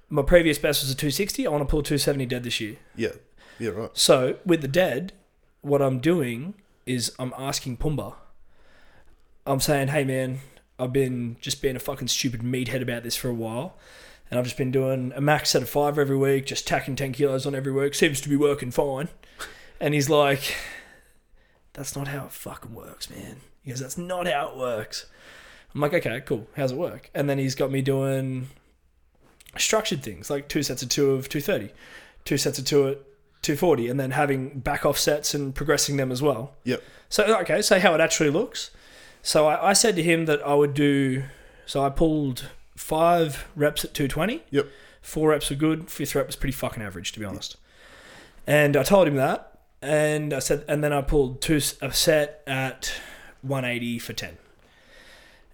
My previous best was a 260. I want to pull 270 dead this year. Yeah. Yeah. Right. So with the dead, what I'm doing is I'm asking Pumba. I'm saying, hey man, I've been just being a fucking stupid meathead about this for a while. And I've just been doing a max set of five every week, just tacking 10 kilos on every week. Seems to be working fine. And he's like, that's not how it fucking works, man. He goes, that's not how it works. I'm like, okay, cool. How's it work? And then he's got me doing structured things, like two sets of two of 230, two sets of two at 240, and then having back off sets and progressing them as well. Yep. So, okay, say how it actually looks. So I, I said to him that I would do, so I pulled five reps at 220. Yep. Four reps were good. Fifth rep was pretty fucking average, to be honest. And I told him that. And I said, and then I pulled two a set at 180 for 10.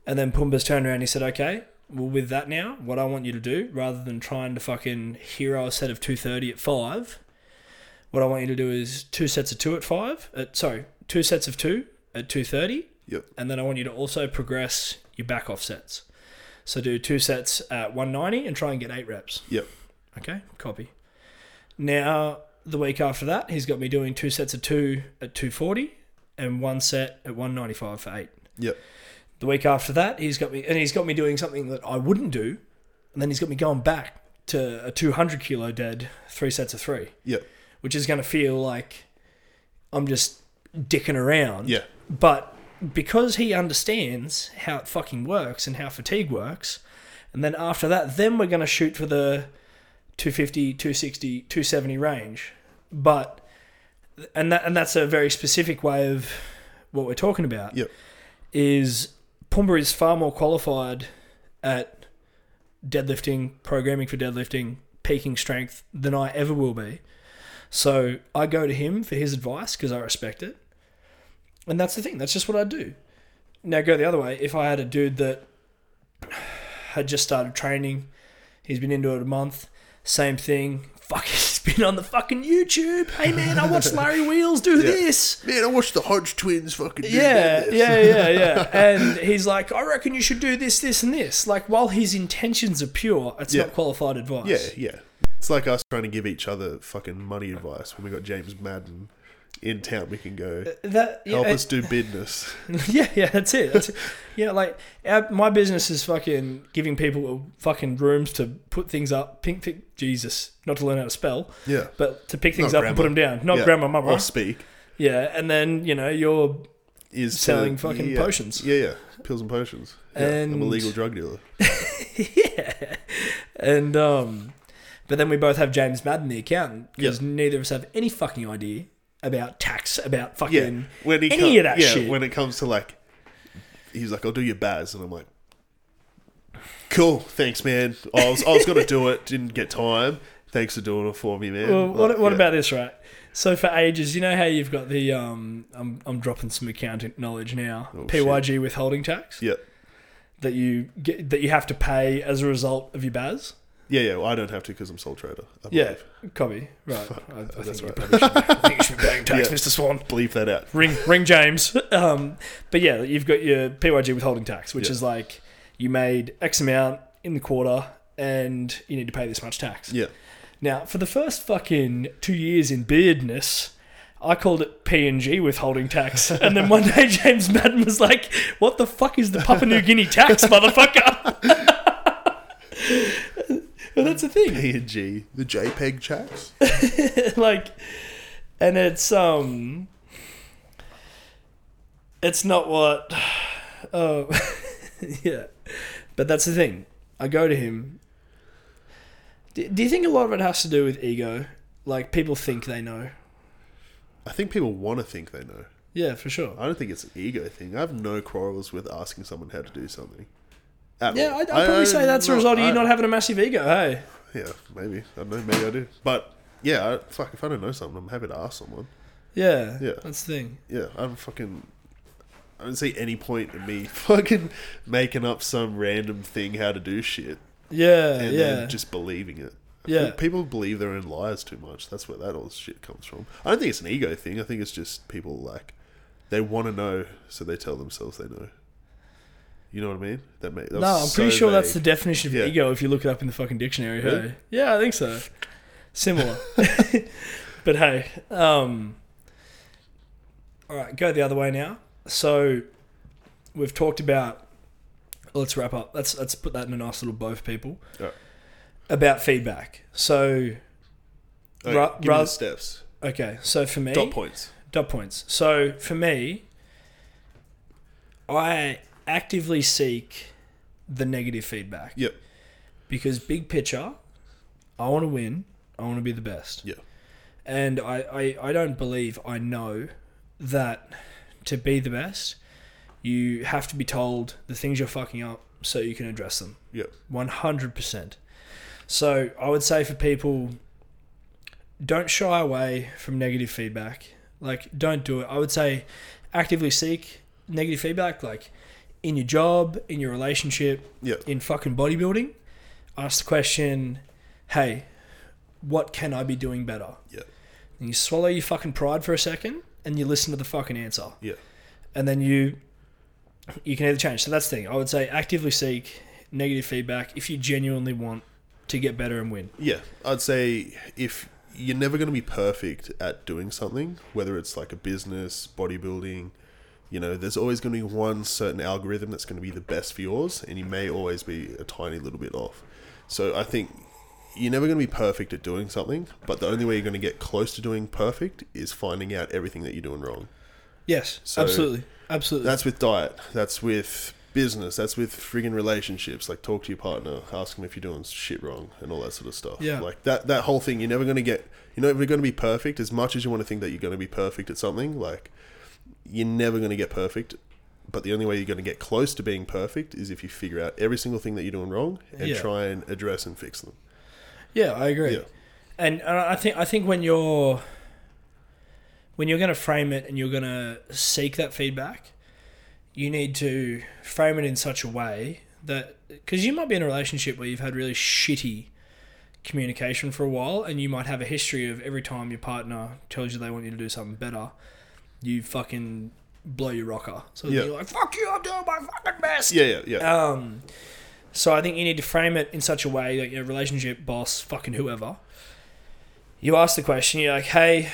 And then Pumba's turned around and he said, okay, well, with that now, what I want you to do, rather than trying to fucking hero a set of 230 at five, what I want you to do is two sets of two at five, at, sorry, two sets of two at 230. Yep. And then I want you to also progress your back off sets. So do two sets at 190 and try and get eight reps. Yep. Okay, copy. Now, the week after that, he's got me doing two sets of two at 240 and one set at 195 for eight. Yep. The week after that, he's got me, and he's got me doing something that I wouldn't do, and then he's got me going back to a 200 kilo dead, three sets of three, Yep. which is going to feel like I'm just dicking around. Yeah. But because he understands how it fucking works and how fatigue works, and then after that, then we're going to shoot for the 250, 260, 270 range. But and that and that's a very specific way of what we're talking about. Yep. Is Pumba is far more qualified at deadlifting, programming for deadlifting, peaking strength than I ever will be. So I go to him for his advice because I respect it. And that's the thing. That's just what I do. Now go the other way. If I had a dude that had just started training, he's been into it a month, same thing. Fuck, been on the fucking YouTube. Hey man, I watched Larry Wheels do this. Man, I watched the Hodge twins fucking. do Yeah, this. yeah, yeah, yeah. And he's like, I reckon you should do this, this, and this. Like, while his intentions are pure, it's Yeah. not qualified advice. Yeah, yeah. It's like us trying to give each other fucking money advice when we got James Madden in town. We can go That yeah, help it- us do business. Yeah, yeah, that's it. That's it. Yeah, like our, my business is fucking giving people fucking rooms to put things up. Pink, pick, Jesus, not to learn how to spell, Yeah, but to pick things Not up and put them down. Not Yeah. grandma, mama. or speak Yeah, and then you know you're is to- Selling fucking yeah, potions. Yeah, yeah, pills and potions. Yeah, I'm a legal drug dealer. yeah, and um, but then we both have James Madden, the accountant, because neither of us have any fucking idea about tax, about fucking Yeah, when he any co- of that yeah, shit. when it comes to like, he's like, "I'll do your BAS," and I'm like, "Cool, thanks, man. I was I was gonna do it, didn't get time. Thanks for doing it for me, man." Well, what, Like, what yeah. about this, right? So for ages, you know how you've got the um, I'm I'm dropping some accounting knowledge now. Oh, PAYG withholding tax Yeah, that you get that you have to pay as a result of your BAS. Yeah, yeah. Well, I don't have to because I'm sole trader. I Yeah, believe. copy. Right. I, I That's think, right. You probably should, I think you should be paying tax, Yeah. Mr. Swan. Bleep that out. Ring ring James. Um, but yeah, you've got your PAYG withholding tax, which Yeah. is like you made X amount in the quarter and you need to pay this much tax. Yeah, Now, for the first fucking two years in beardness, I called it PNG withholding tax. And then one day James Madden was like, What the fuck is the Papua New Guinea tax, motherfucker? Well, that's the thing. P and G, the JPEG chats. like, and it's, um, it's not what, oh, yeah. But that's the thing. I go to him. Do, do you think a lot of it has to do with ego? Like, people think they know. I think people want to think they know. Yeah, for sure. I don't think it's an ego thing. I have no quarrels with asking someone how to do something. At Yeah, all. I'd, I'd probably say that's a result of you not having a massive ego. Hey, Yeah, maybe. I don't know. Maybe I do. But yeah, I, fuck. If I don't know something, I'm happy to ask someone. yeah, Yeah. that's the thing. Yeah, I'm fucking. I don't see any point in me fucking making up some random thing how to do shit Yeah, and yeah, then just believing it. yeah, People believe their own lies too much. That's where that all shit comes from. I don't think it's an ego thing. I think it's just people like they want to know, so they tell themselves they know. You know what I mean? That that No, I'm pretty so sure that's the definition of Yeah. ego if you look it up in the fucking dictionary. Really? Hey, yeah, I think so. Similar, but hey, um, all right, go the other way now. So we've talked about. Let's wrap up. Let's let's put that in a nice little bow for people. About feedback. So Okay, Ra- give me the steps. okay, so for me, Dot points. dot points. So for me, I actively seek the negative feedback. Yep. Because big picture, I want to win. I want to be the best. Yeah. And I, I, I don't believe I know that to be the best, you have to be told the things you're fucking up so you can address them. Yep. 100%. So I would say for people, don't shy away from negative feedback. Like, don't do it. I would say actively seek negative feedback, like in your job, in your relationship, Yep. in fucking bodybuilding. Ask the question, hey, what can I be doing better? And you swallow your fucking pride for a second and you listen to the fucking answer. Yeah. And then you you can either change. So that's the thing. I would say actively seek negative feedback if you genuinely want to get better and win. Yeah, I'd say if you're never going to be perfect at doing something, whether it's like a business, bodybuilding, you know, there's always going to be one certain algorithm that's going to be the best for yours, and you may always be a tiny little bit off. So I think you're never going to be perfect at doing something, but the only way you're going to get close to doing perfect is finding out everything that you're doing wrong. Yes, So absolutely. Absolutely. That's with diet. That's with business. That's with friggin' relationships. Like talk to your partner, ask them if you're doing shit wrong, and all that sort of stuff. Yeah. Like that. That whole thing. You're never gonna get. You're never gonna be perfect. As much as you want to think that you're gonna be perfect at something, like you're never gonna get perfect. But the only way you're gonna get close to being perfect is if you figure out every single thing that you're doing wrong and Yeah. try and address and fix them. yeah, I agree. Yeah. and and I think I think when you're when you're going to frame it and you're going to seek that feedback, you need to frame it in such a way that because you might be in a relationship where you've had really shitty communication for a while, and you might have a history of every time your partner tells you they want you to do something better, you fucking blow your rocker. So Yeah. you're like, "Fuck you! I'm doing my fucking best." Yeah, yeah, yeah. Um, so I think you need to frame it in such a way, like your relationship, boss, fucking whoever. You ask the question. You're like, "Hey,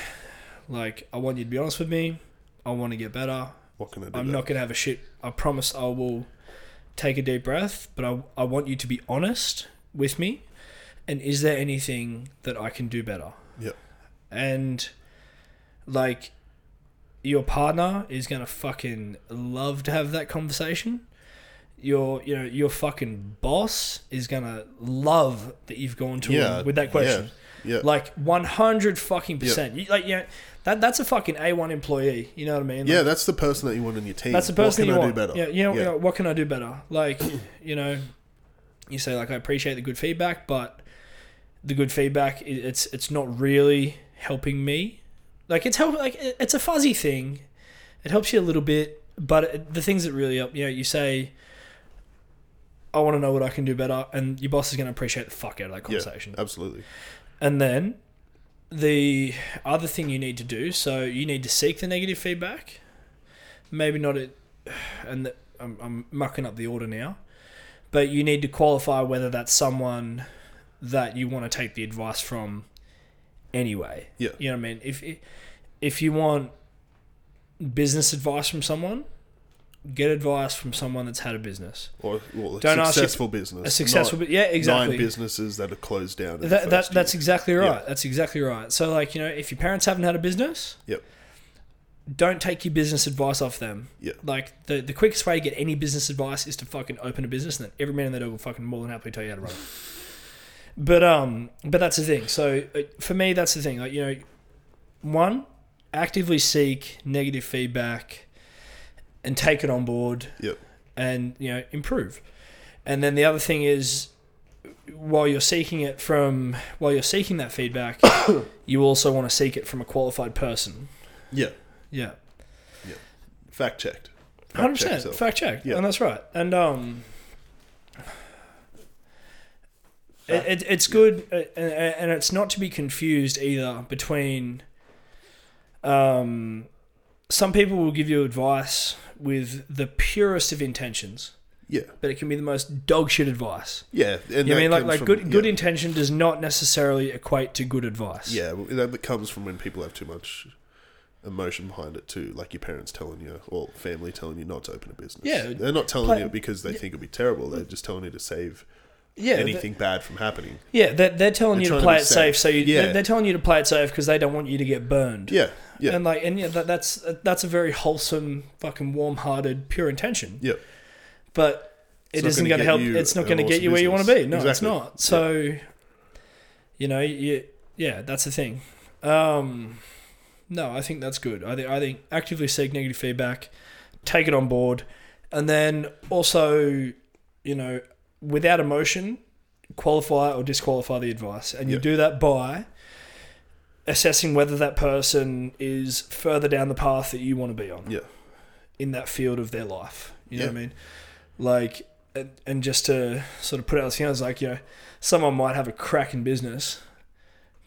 like, I want you to be honest with me. I want to get better. what can I do? I'm not gonna have a shit. I promise I will take a deep breath, but I I want you to be honest with me. And is there anything that I can do better? Yeah. And like, your partner is gonna fucking love to have that conversation. Your you know your fucking boss is gonna love that you've gone to Yeah, him with that question. Yeah. Like one hundred fucking percent. You, like yeah, that that's a fucking A one employee. You know what I mean? Like, yeah, that's the person that you want in your team. that's the person what can you I want. do better? Yeah, you know, Yeah. you know, what can I do better? Like, you know, you say like I appreciate the good feedback, but the good feedback it's it's not really helping me. Like it's help like it's a fuzzy thing. It helps you a little bit, but it, the things that really help, you know, you say. I want to know what I can do better, and your boss is going to appreciate the fuck out of that Yeah, conversation. absolutely. And then the other thing you need to do, so you need to seek the negative feedback. Maybe not it, and the, I'm, I'm mucking up the order now, but you need to qualify whether that's someone that you want to take the advice from anyway. Yeah. You know what I mean? If if you want business advice from someone, get advice from someone that's had a business. Or well, a Don't ask you- successful business. A successful, yeah, exactly. Nine businesses that are closed down. That, that that's exactly right. Yeah. That's exactly right. So like you know, if your parents haven't had a business, Yep. don't take your business advice off them. Yeah. Like the the quickest way to get any business advice is to fucking open a business, and then every man in their dog will fucking more than happily tell you how to run it. But um, but that's the thing. So uh, for me, that's the thing. Like you know, one, actively seek negative feedback, and take it on board. Yep. And you know, improve. And then the other thing is, while you're seeking it from, while you're seeking that feedback, you also want to seek it from a qualified person. Yeah. Yeah. Yeah. Fact checked. Fact Hundred percent, fact checked, Yeah. and that's right. And um, it, it, it's good, uh, and, and it's not to be confused either between. Um, some people will give you advice with the purest of intentions, Yeah. but it can be the most dog shit advice. Yeah. And You know I mean like like from- good good intention does not necessarily equate to good advice. Yeah, that comes from when people have too much emotion behind it too, like your parents telling you or family telling you not to open a business. Yeah, they're not telling play- you because they think it'll be terrible. They're just telling you to save yeah, th- anything bad from happening. yeah. They're, they're telling They're you to trying to play it safe, safe. so you, Yeah. they're, they're telling you to play it safe because they don't want you to get burned. Yeah, yeah, And like, and yeah, that, that's that's a very wholesome, fucking warm-hearted, pure intention. yeah. But it It's isn't going to help. It's not going to get you where you want to be. No, business. it's not. So, you know, you, yeah, that's the thing. Um, no, I think that's good. I think I think actively seek negative feedback, take it on board, and then also, you know, without emotion, qualify or disqualify the advice, and you Yeah. do that by assessing whether that person is further down the path that you want to be on Yeah. in that field of their life. You know Yeah. what I mean? Like, and, and just to sort of put out there, like, you know, someone might have a crack in business,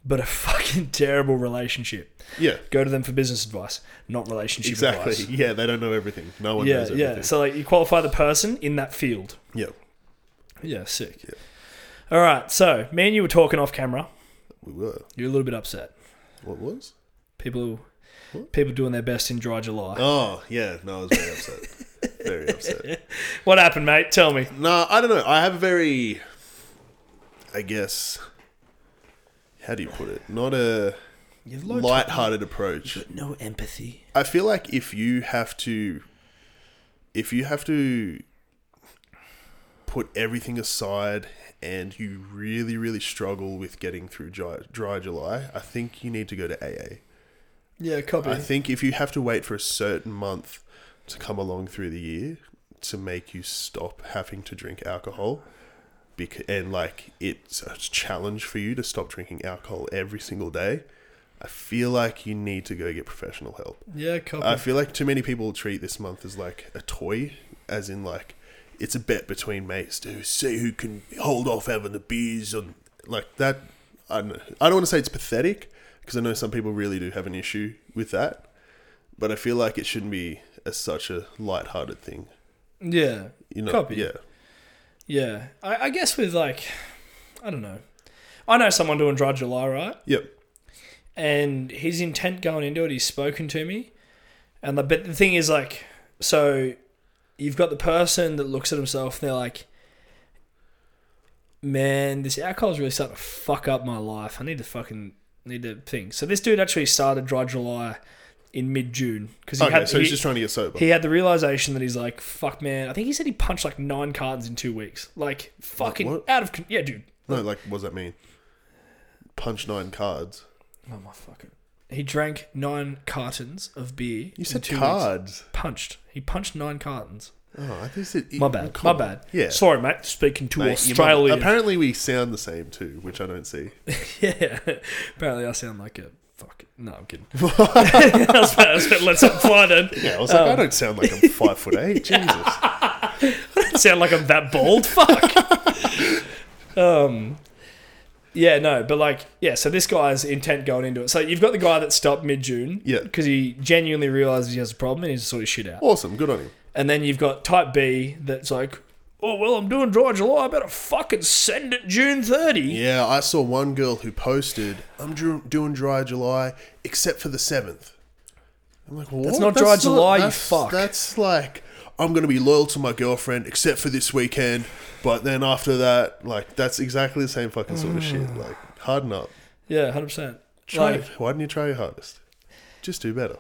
but a fucking terrible relationship. Yeah, Go to them for business advice, not relationship exactly. advice. Yeah, they don't know everything. No one Yeah, knows everything. yeah. So like, you qualify the person in that field. yeah, Yeah, sick. Yeah. All right, so me and you were talking off camera. we were. You're a little bit upset. What was? People, What? people doing their best in dry July. Oh, yeah. No, I was very upset. very upset. What happened, mate? Tell me. No, I don't know. I have a very, I guess, how do you put it? Not a You've light-hearted approach. But no empathy. I feel like if you have to, if you have to put everything aside and you really, really struggle with getting through dry, dry July, I think you need to go to AA. Yeah, copy. I think if you have to wait for a certain month to come along through the year to make you stop having to drink alcohol because, and like it's a challenge for you to stop drinking alcohol every single day, I feel like you need to go get professional help. Yeah, copy. I feel like too many people treat this month as like a toy, as in like it's a bet between mates to see who can hold off having the beers and like that. I don't. I don't want to say it's pathetic because I know some people really do have an issue with that, but I feel like it shouldn't be as such a light-hearted thing. yeah, You know, Copy. yeah, yeah. I, I guess with like, I don't know. I know someone doing dry July, right? yep, and his intent going into it, he's spoken to me, and the but the thing is like, so you've got the person that looks at himself and they're like, man, this alcohol's really starting to fuck up my life. I need to fucking need to think. So this dude actually started dry July in mid June because he okay. had so he, he's just trying to get sober. he had the realization that he's like, fuck, man. I think he said he punched like nine cartons in two weeks, like fucking what? out of yeah, dude. no, like what does that mean? Punch nine cards. Oh my fucking. He drank nine cartons of beer. You said two weeks. cards. punched. He punched nine cartons. Oh, I think said My bad. My bad. Yeah. Sorry, mate. Speaking to Mate, Australia. apparently, we sound the same too, which I don't see. yeah. Apparently, I sound like a fuck. No, I'm kidding. I was about, I was about to let something fly then. Yeah, I was like, Um, I don't sound like I'm five foot eight. Jesus. I don't sound like I'm that bald. Fuck. um. Yeah, no, but like, yeah. So this guy's intent going into it. So you've got the guy that stopped mid June. Yeah. Because he genuinely realizes he has a problem and he's sort of shit out. Awesome. Good on him. And then you've got Type B that's like, oh well, I'm doing dry July. I better fucking send it June 30. Yeah, I saw one girl who posted, "I'm dr- doing dry July except for the 7th. I'm like, what? That's not dry July, you fuck. That's like I'm gonna be loyal to my girlfriend except for this weekend, but then after that, like that's exactly the same fucking sort of shit. Mm. Like, harden up. Yeah, hundred percent. Try. Like, why didn't you try your hardest? Just do better.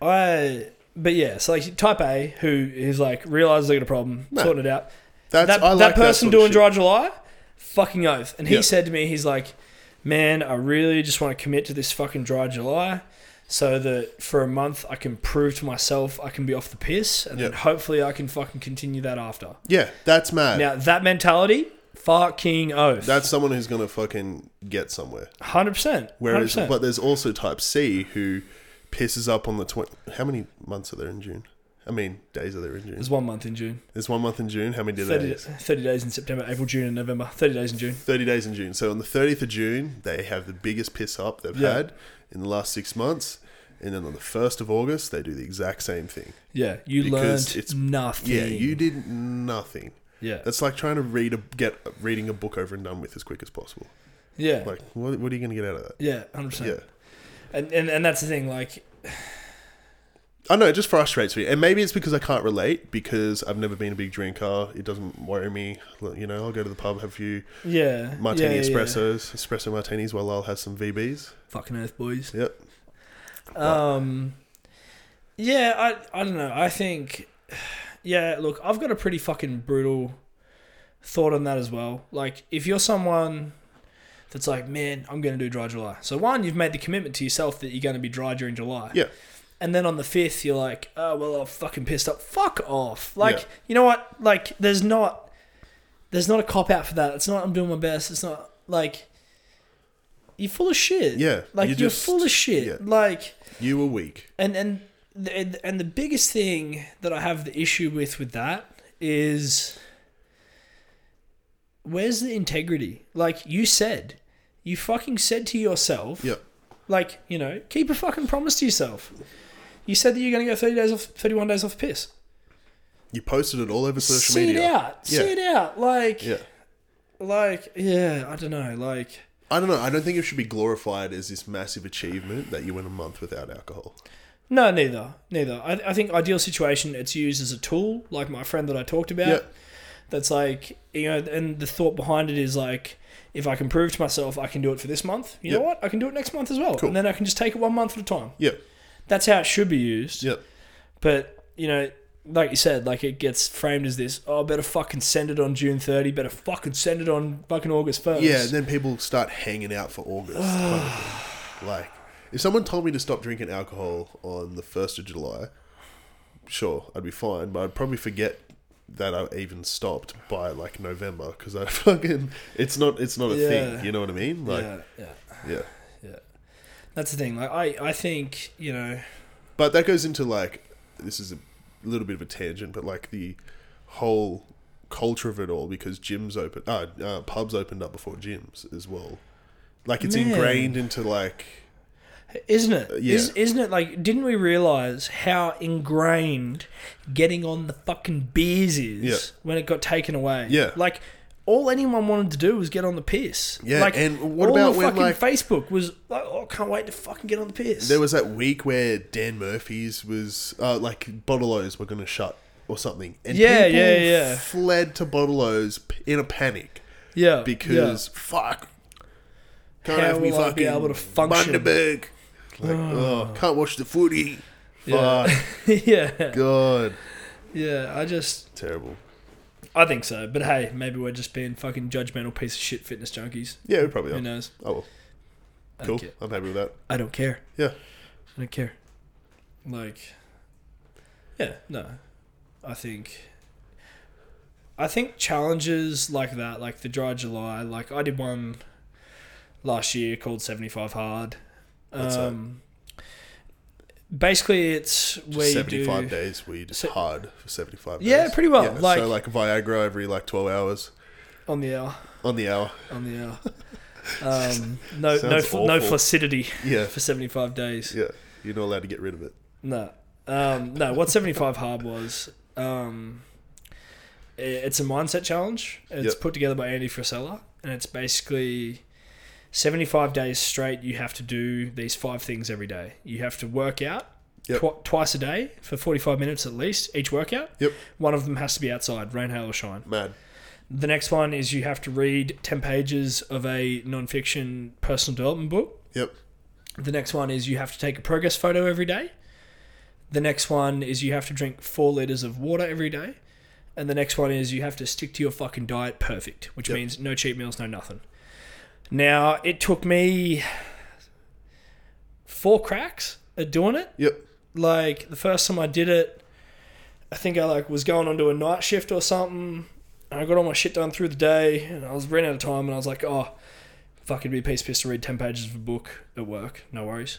I, but yeah, so like Type A, who is like realizes they got a problem, No. sorting it out. That's that like that person of doing dry July, fucking oath. And he Yeah. said to me, he's like, "Man, I really just want to commit to this fucking dry July." So that for a month I can prove to myself I can be off the piss, and then hopefully I can fucking continue that after. Yeah, that's mad. Now that mentality, fucking oath. That's someone who's gonna fucking get somewhere. hundred percent. Whereas, but there's also Type C who pisses up on the twenty. How many months are there in June? I mean, days are there in June? there's one month in June. There's one month in June. How many 30, days? 30 days in September, April, June, and November. Thirty days in June. Thirty days in June. So on the thirtieth of June, they have the biggest piss up they've Yeah. had in the last six months, and then on the first of August, they do the exact same thing. Yeah, you Because learned it's- nothing. Yeah, you did nothing. Yeah, That's like trying to read a get reading a book over and done with as quick as possible. yeah, Like, what, what are you going to get out of that? yeah, hundred percent. Yeah. And, and and that's the thing. Like, I know it just frustrates me, and maybe it's because I can't relate because I've never been a big drinker. It doesn't worry me. You know, I'll go to the pub, have a few yeah, martini yeah, yeah, yeah. espressos, espresso martinis, while I'll have some VBs. Fucking earth boys. Yep. Um, yeah, I I don't know. I think, yeah. Look, I've got a pretty fucking brutal thought on that as well. Like, if you're someone that's like, man, I'm going to do dry July. So one, you've made the commitment to yourself that you're going to be dry during July. Yeah. And then on the fifth, you're like, oh well, I'm fucking pissed up. Fuck off. Like, Yeah. you know what? Like, there's not, there's not a cop out for that. It's not. I'm doing my best. It's not like. You're full of shit. Yeah, Like you you're just- full of shit. yeah. Like You were weak. and and the, and the biggest thing that I have the issue with with that is where's the integrity? Like you said, you fucking said to yourself, Yep. like you know, keep a fucking promise to yourself. You said that you're going to go 30 days off, 31 days off piss. You posted it all over social See media. it out. Yeah. See it out. Like, Yeah. like, yeah, I don't know. Like, I don't know. I don't think it should be glorified as this massive achievement that you went a month without alcohol. No, neither. Neither. I, I think ideal situation, it's used as a tool, like my friend that I talked about. Yeah. That's like, you know, and the thought behind it is like, if I can prove to myself I can do it for this month, you know what? I can do it next month as well. Cool. And then I can just take it one month at a time. Yeah. That's how it should be used. Yep. But, you know, like you said, like it gets framed as this, oh, better fucking send it on June 30, better fucking send it on fucking August 1st. Yeah, and then people start hanging out for August. kind of thing. Like, if someone told me to stop drinking alcohol on the 1st of July, sure, I'd be fine, but I'd probably forget that I even stopped by like November because I fucking it's not it's not a Yeah. thing. You know what I mean? Like yeah, yeah, yeah. That's the thing. Like I, I think you know. But that goes into like this is a little bit of a tangent, but like the whole culture of it all because gyms open, uh, uh, pubs opened up before gyms as well. Like it's Man. ingrained into like Isn't it? yeah. Is, isn't it like? Didn't we realize how ingrained getting on the fucking beers is Yeah. when it got taken away? Yeah. Like all anyone wanted to do was get on the piss. Yeah, Like, and what all about of when, fucking like- Facebook was like, oh, can't wait to fucking get on the piss. there was that week where Dan Murphy's was uh, like Bottle O's were going to shut or something, and Yeah, people yeah, yeah. fled to Bottle O's in a panic yeah, because fuck, can't How have me fucking be able to function? Bundaberg. Like, oh, can't watch the footy. Yeah. Fuck, yeah, yeah, God, yeah. I just, terrible. I think so. But hey, maybe we're just being fucking judgmental piece of shit fitness junkies. Yeah, we probably are. Who knows? Oh well, I cool. care. I'm happy with that. I don't care. Yeah. I don't care. Like, yeah, no. I think. I think challenges like that, like the dry July, like I did one last year called seventy five hard. What's that? um, basically, it's where Just you 75 do. days where you just Se- hard for 75 days. Yeah, pretty well, like- so like Viagra every like 12 hours on the hour, on the hour. on the hour. Um, no, no, fl- no awful. flaccidity Yeah, for seventy five days. yeah. You're not allowed to get rid of it. No, um, no. What seventy five hard was, um, it's a mindset challenge. It's Yep. put together by Andy Frisella, and it's basically seventy five days straight. You have to do these five things every day. You have to work out Yep. twi- twice a day for forty five minutes at least each workout. Yep. One of them has to be outside, rain, hail, or shine. Mad. The next one is you have to read ten pages of a non-fiction personal development book. Yep. The next one is you have to take a progress photo every day. The next one is you have to drink four liters of water every day. And the next one is you have to stick to your fucking diet perfect, which Yep. means no cheat meals, no nothing. Now, it took me four cracks at doing it. Yep. Like the first time I did it, I think I like was going onto a night shift or something. And I got all my shit done through the day, and I was running out of time, and I was like, "Oh, fucking be a piece of piss to read ten pages of a book at work. No worries."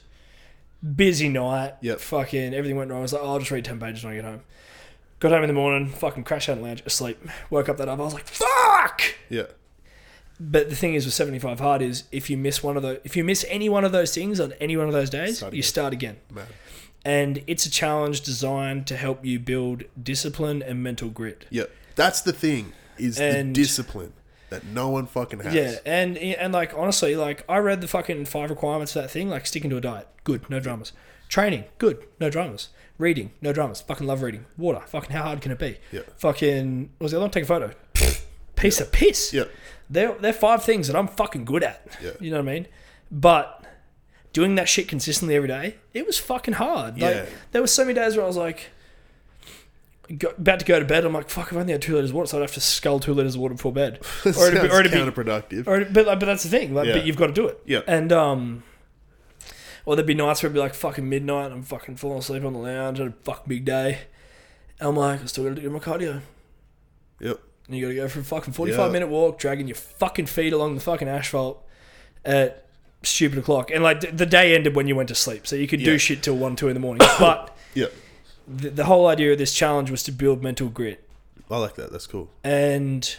Busy night. Yep. Fucking everything went wrong. I was like, "Oh, I'll just read ten pages when I get home." Got home in the morning, fucking crashed out in the lounge, asleep. Woke up that up. I was like, "Fuck!" Yeah. But the thing is with 75 hard is if you miss one of the if you miss any one of those things on any one of those days, Start you start again. Mad. And it's a challenge designed to help you build discipline and mental grit. Yep. That's the thing is And- the discipline that no one fucking has. Yeah, and and like honestly, like I read the fucking five requirements for that thing, like sticking to a diet, good, no dramas. Training, good, no dramas. Reading, no dramas. Fucking love reading. Water, fucking how hard can it be? Yeah. Fucking what was the other one? Take a photo. Piece of piss. Yep. They're they're five things that I'm fucking good at. Yeah. You know what I mean? But doing that shit consistently every day, it was fucking hard. Like Yeah. there were so many days where I was like go, about to go to bed. I'm like, fuck, I've only had two liters of water, so I'd have to scull two liters of water before bed. Or it'd be, or it'd be, counterproductive. or, but, like, but that's the thing. Like, Yeah. but you've got to do it. Yeah. And um, or there'd be nights where it'd be like fucking midnight. and I'm fucking falling asleep on the lounge. Had a fucking big day. And I'm like, I still got to do my cardio. Yep. And you got to go for a fucking 45 Yeah. minute walk, dragging your fucking feet along the fucking asphalt at stupid o'clock. And like the day ended when you went to sleep, so you could do shit till one, two in the morning. but Yep. the, the whole idea of this challenge was to build mental grit, I like that. That's cool. and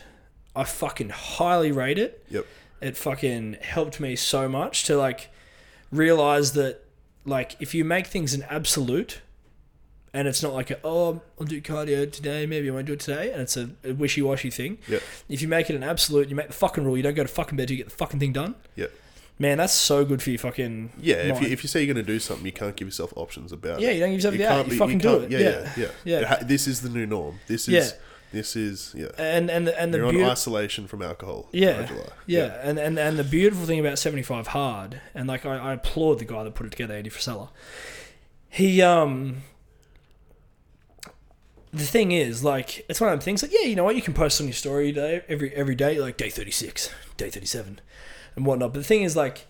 I fucking highly rate it. Yep. It fucking helped me so much to like realize that like if you make things an absolute and it's not like a, oh I'll do cardio today maybe I won't do it today and it's a, a wishy-washy thing Yep. if you make it an absolute you make the fucking rule you don't go to fucking bed till you get the fucking thing done Yep. man that's so good for your fucking Yeah. If you, if you say you're going to do something, you can't give yourself options about yeah it. you don't give yourself You the out you be- fucking do can't- it Yeah, yeah yeah, Yeah. yeah. This is the new norm. This is. Yeah. This is. Yeah. and and and the You're on isolation from alcohol. Yeah. July. Yeah, and, and and the beautiful thing about 75 Hard, and like I, I applaud the guy that put it together, Andy Frisella. He um the thing is, like, it's one of them things like, yeah, you know what, you can post on your story day every every day, like day thirty six, day thirty seven, and whatnot. But the thing is, like,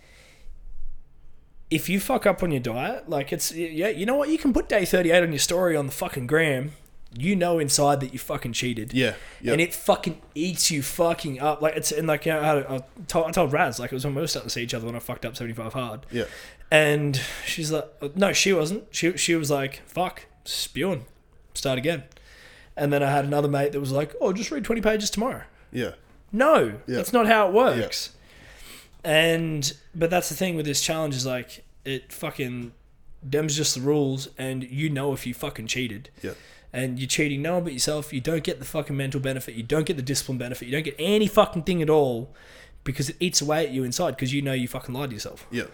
if you fuck up on your diet, like it's yeah, you know what, you can put day thirty eight on your story on the fucking gram, you know inside that you fucking cheated. Yeah. Yeah. And it fucking eats you fucking up. Like it's and like you know, I, had a- I told I told Raz like it was when we were starting to see each other when I fucked up seventy five hard. yeah. And she's like, no, she wasn't. She she was like, fuck, spewing, start again. And then I had another mate that was like, oh, just read twenty pages tomorrow. Yeah. No, Yeah. that's not how it works. And but that's the thing with this challenge is like it fucking them's just the rules, and you know if you fucking cheated. Yeah. And you're cheating no one but yourself. You don't get the fucking mental benefit. You don't get the discipline benefit. You don't get any fucking thing at all because it eats away at you inside because you know you fucking lied to yourself. Yeah.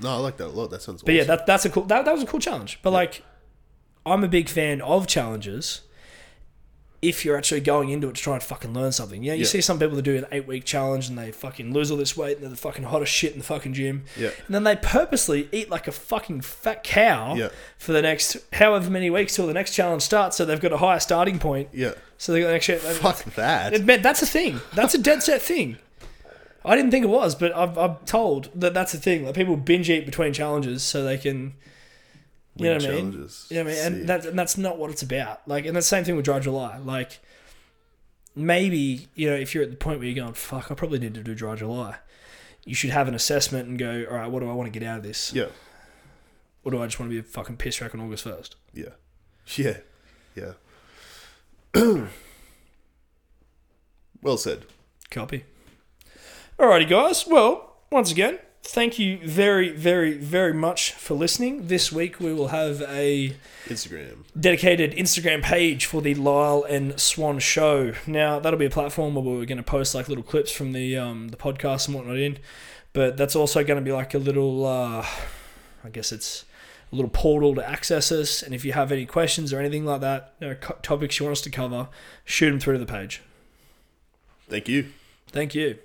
No, I like that a lot. That sounds But yeah, that, that's a cool. That, that was a cool challenge. But like, I'm a big fan of challenges. If you're actually going into it to try and fucking learn something, you know, you Yeah. see some people that do an eight week challenge and they fucking lose all this weight and they're the fucking hottest shit in the fucking gym. Yeah. And then they purposely eat like a fucking fat cow Yeah. for the next however many weeks till the next challenge starts. So they've got a higher starting point. Yeah. So they got the next shit. Fuck that. It meant that's a thing. That's a dead set thing. I didn't think it was, but I've, I'm told that that's a thing. Like people binge eat between challenges so they can, you know what I mean? You know what I mean? And, that, and that's not what it's about. Like, and the same thing with Dry July. Like, maybe you know if you're at the point where you're going, "Fuck, I probably need to do Dry July," you should have an assessment and go, "All right, what do I want to get out of this? Yeah. Or do I just want to be a fucking piss rack on August first? Yeah. Yeah. Yeah. well said. Copy. Alrighty, guys. Well, once again, thank you very, very, very much for listening. This week we will have a Instagram. dedicated Instagram page for the Lyle and Swan show. Now that'll be a platform where we're going to post like little clips from the um, the podcast and whatnot in, but that's also going to be like a little, uh, I guess it's a little portal to access us. And if you have any questions or anything like that, you know, topics you want us to cover, shoot them through to the page. Thank you. Thank you.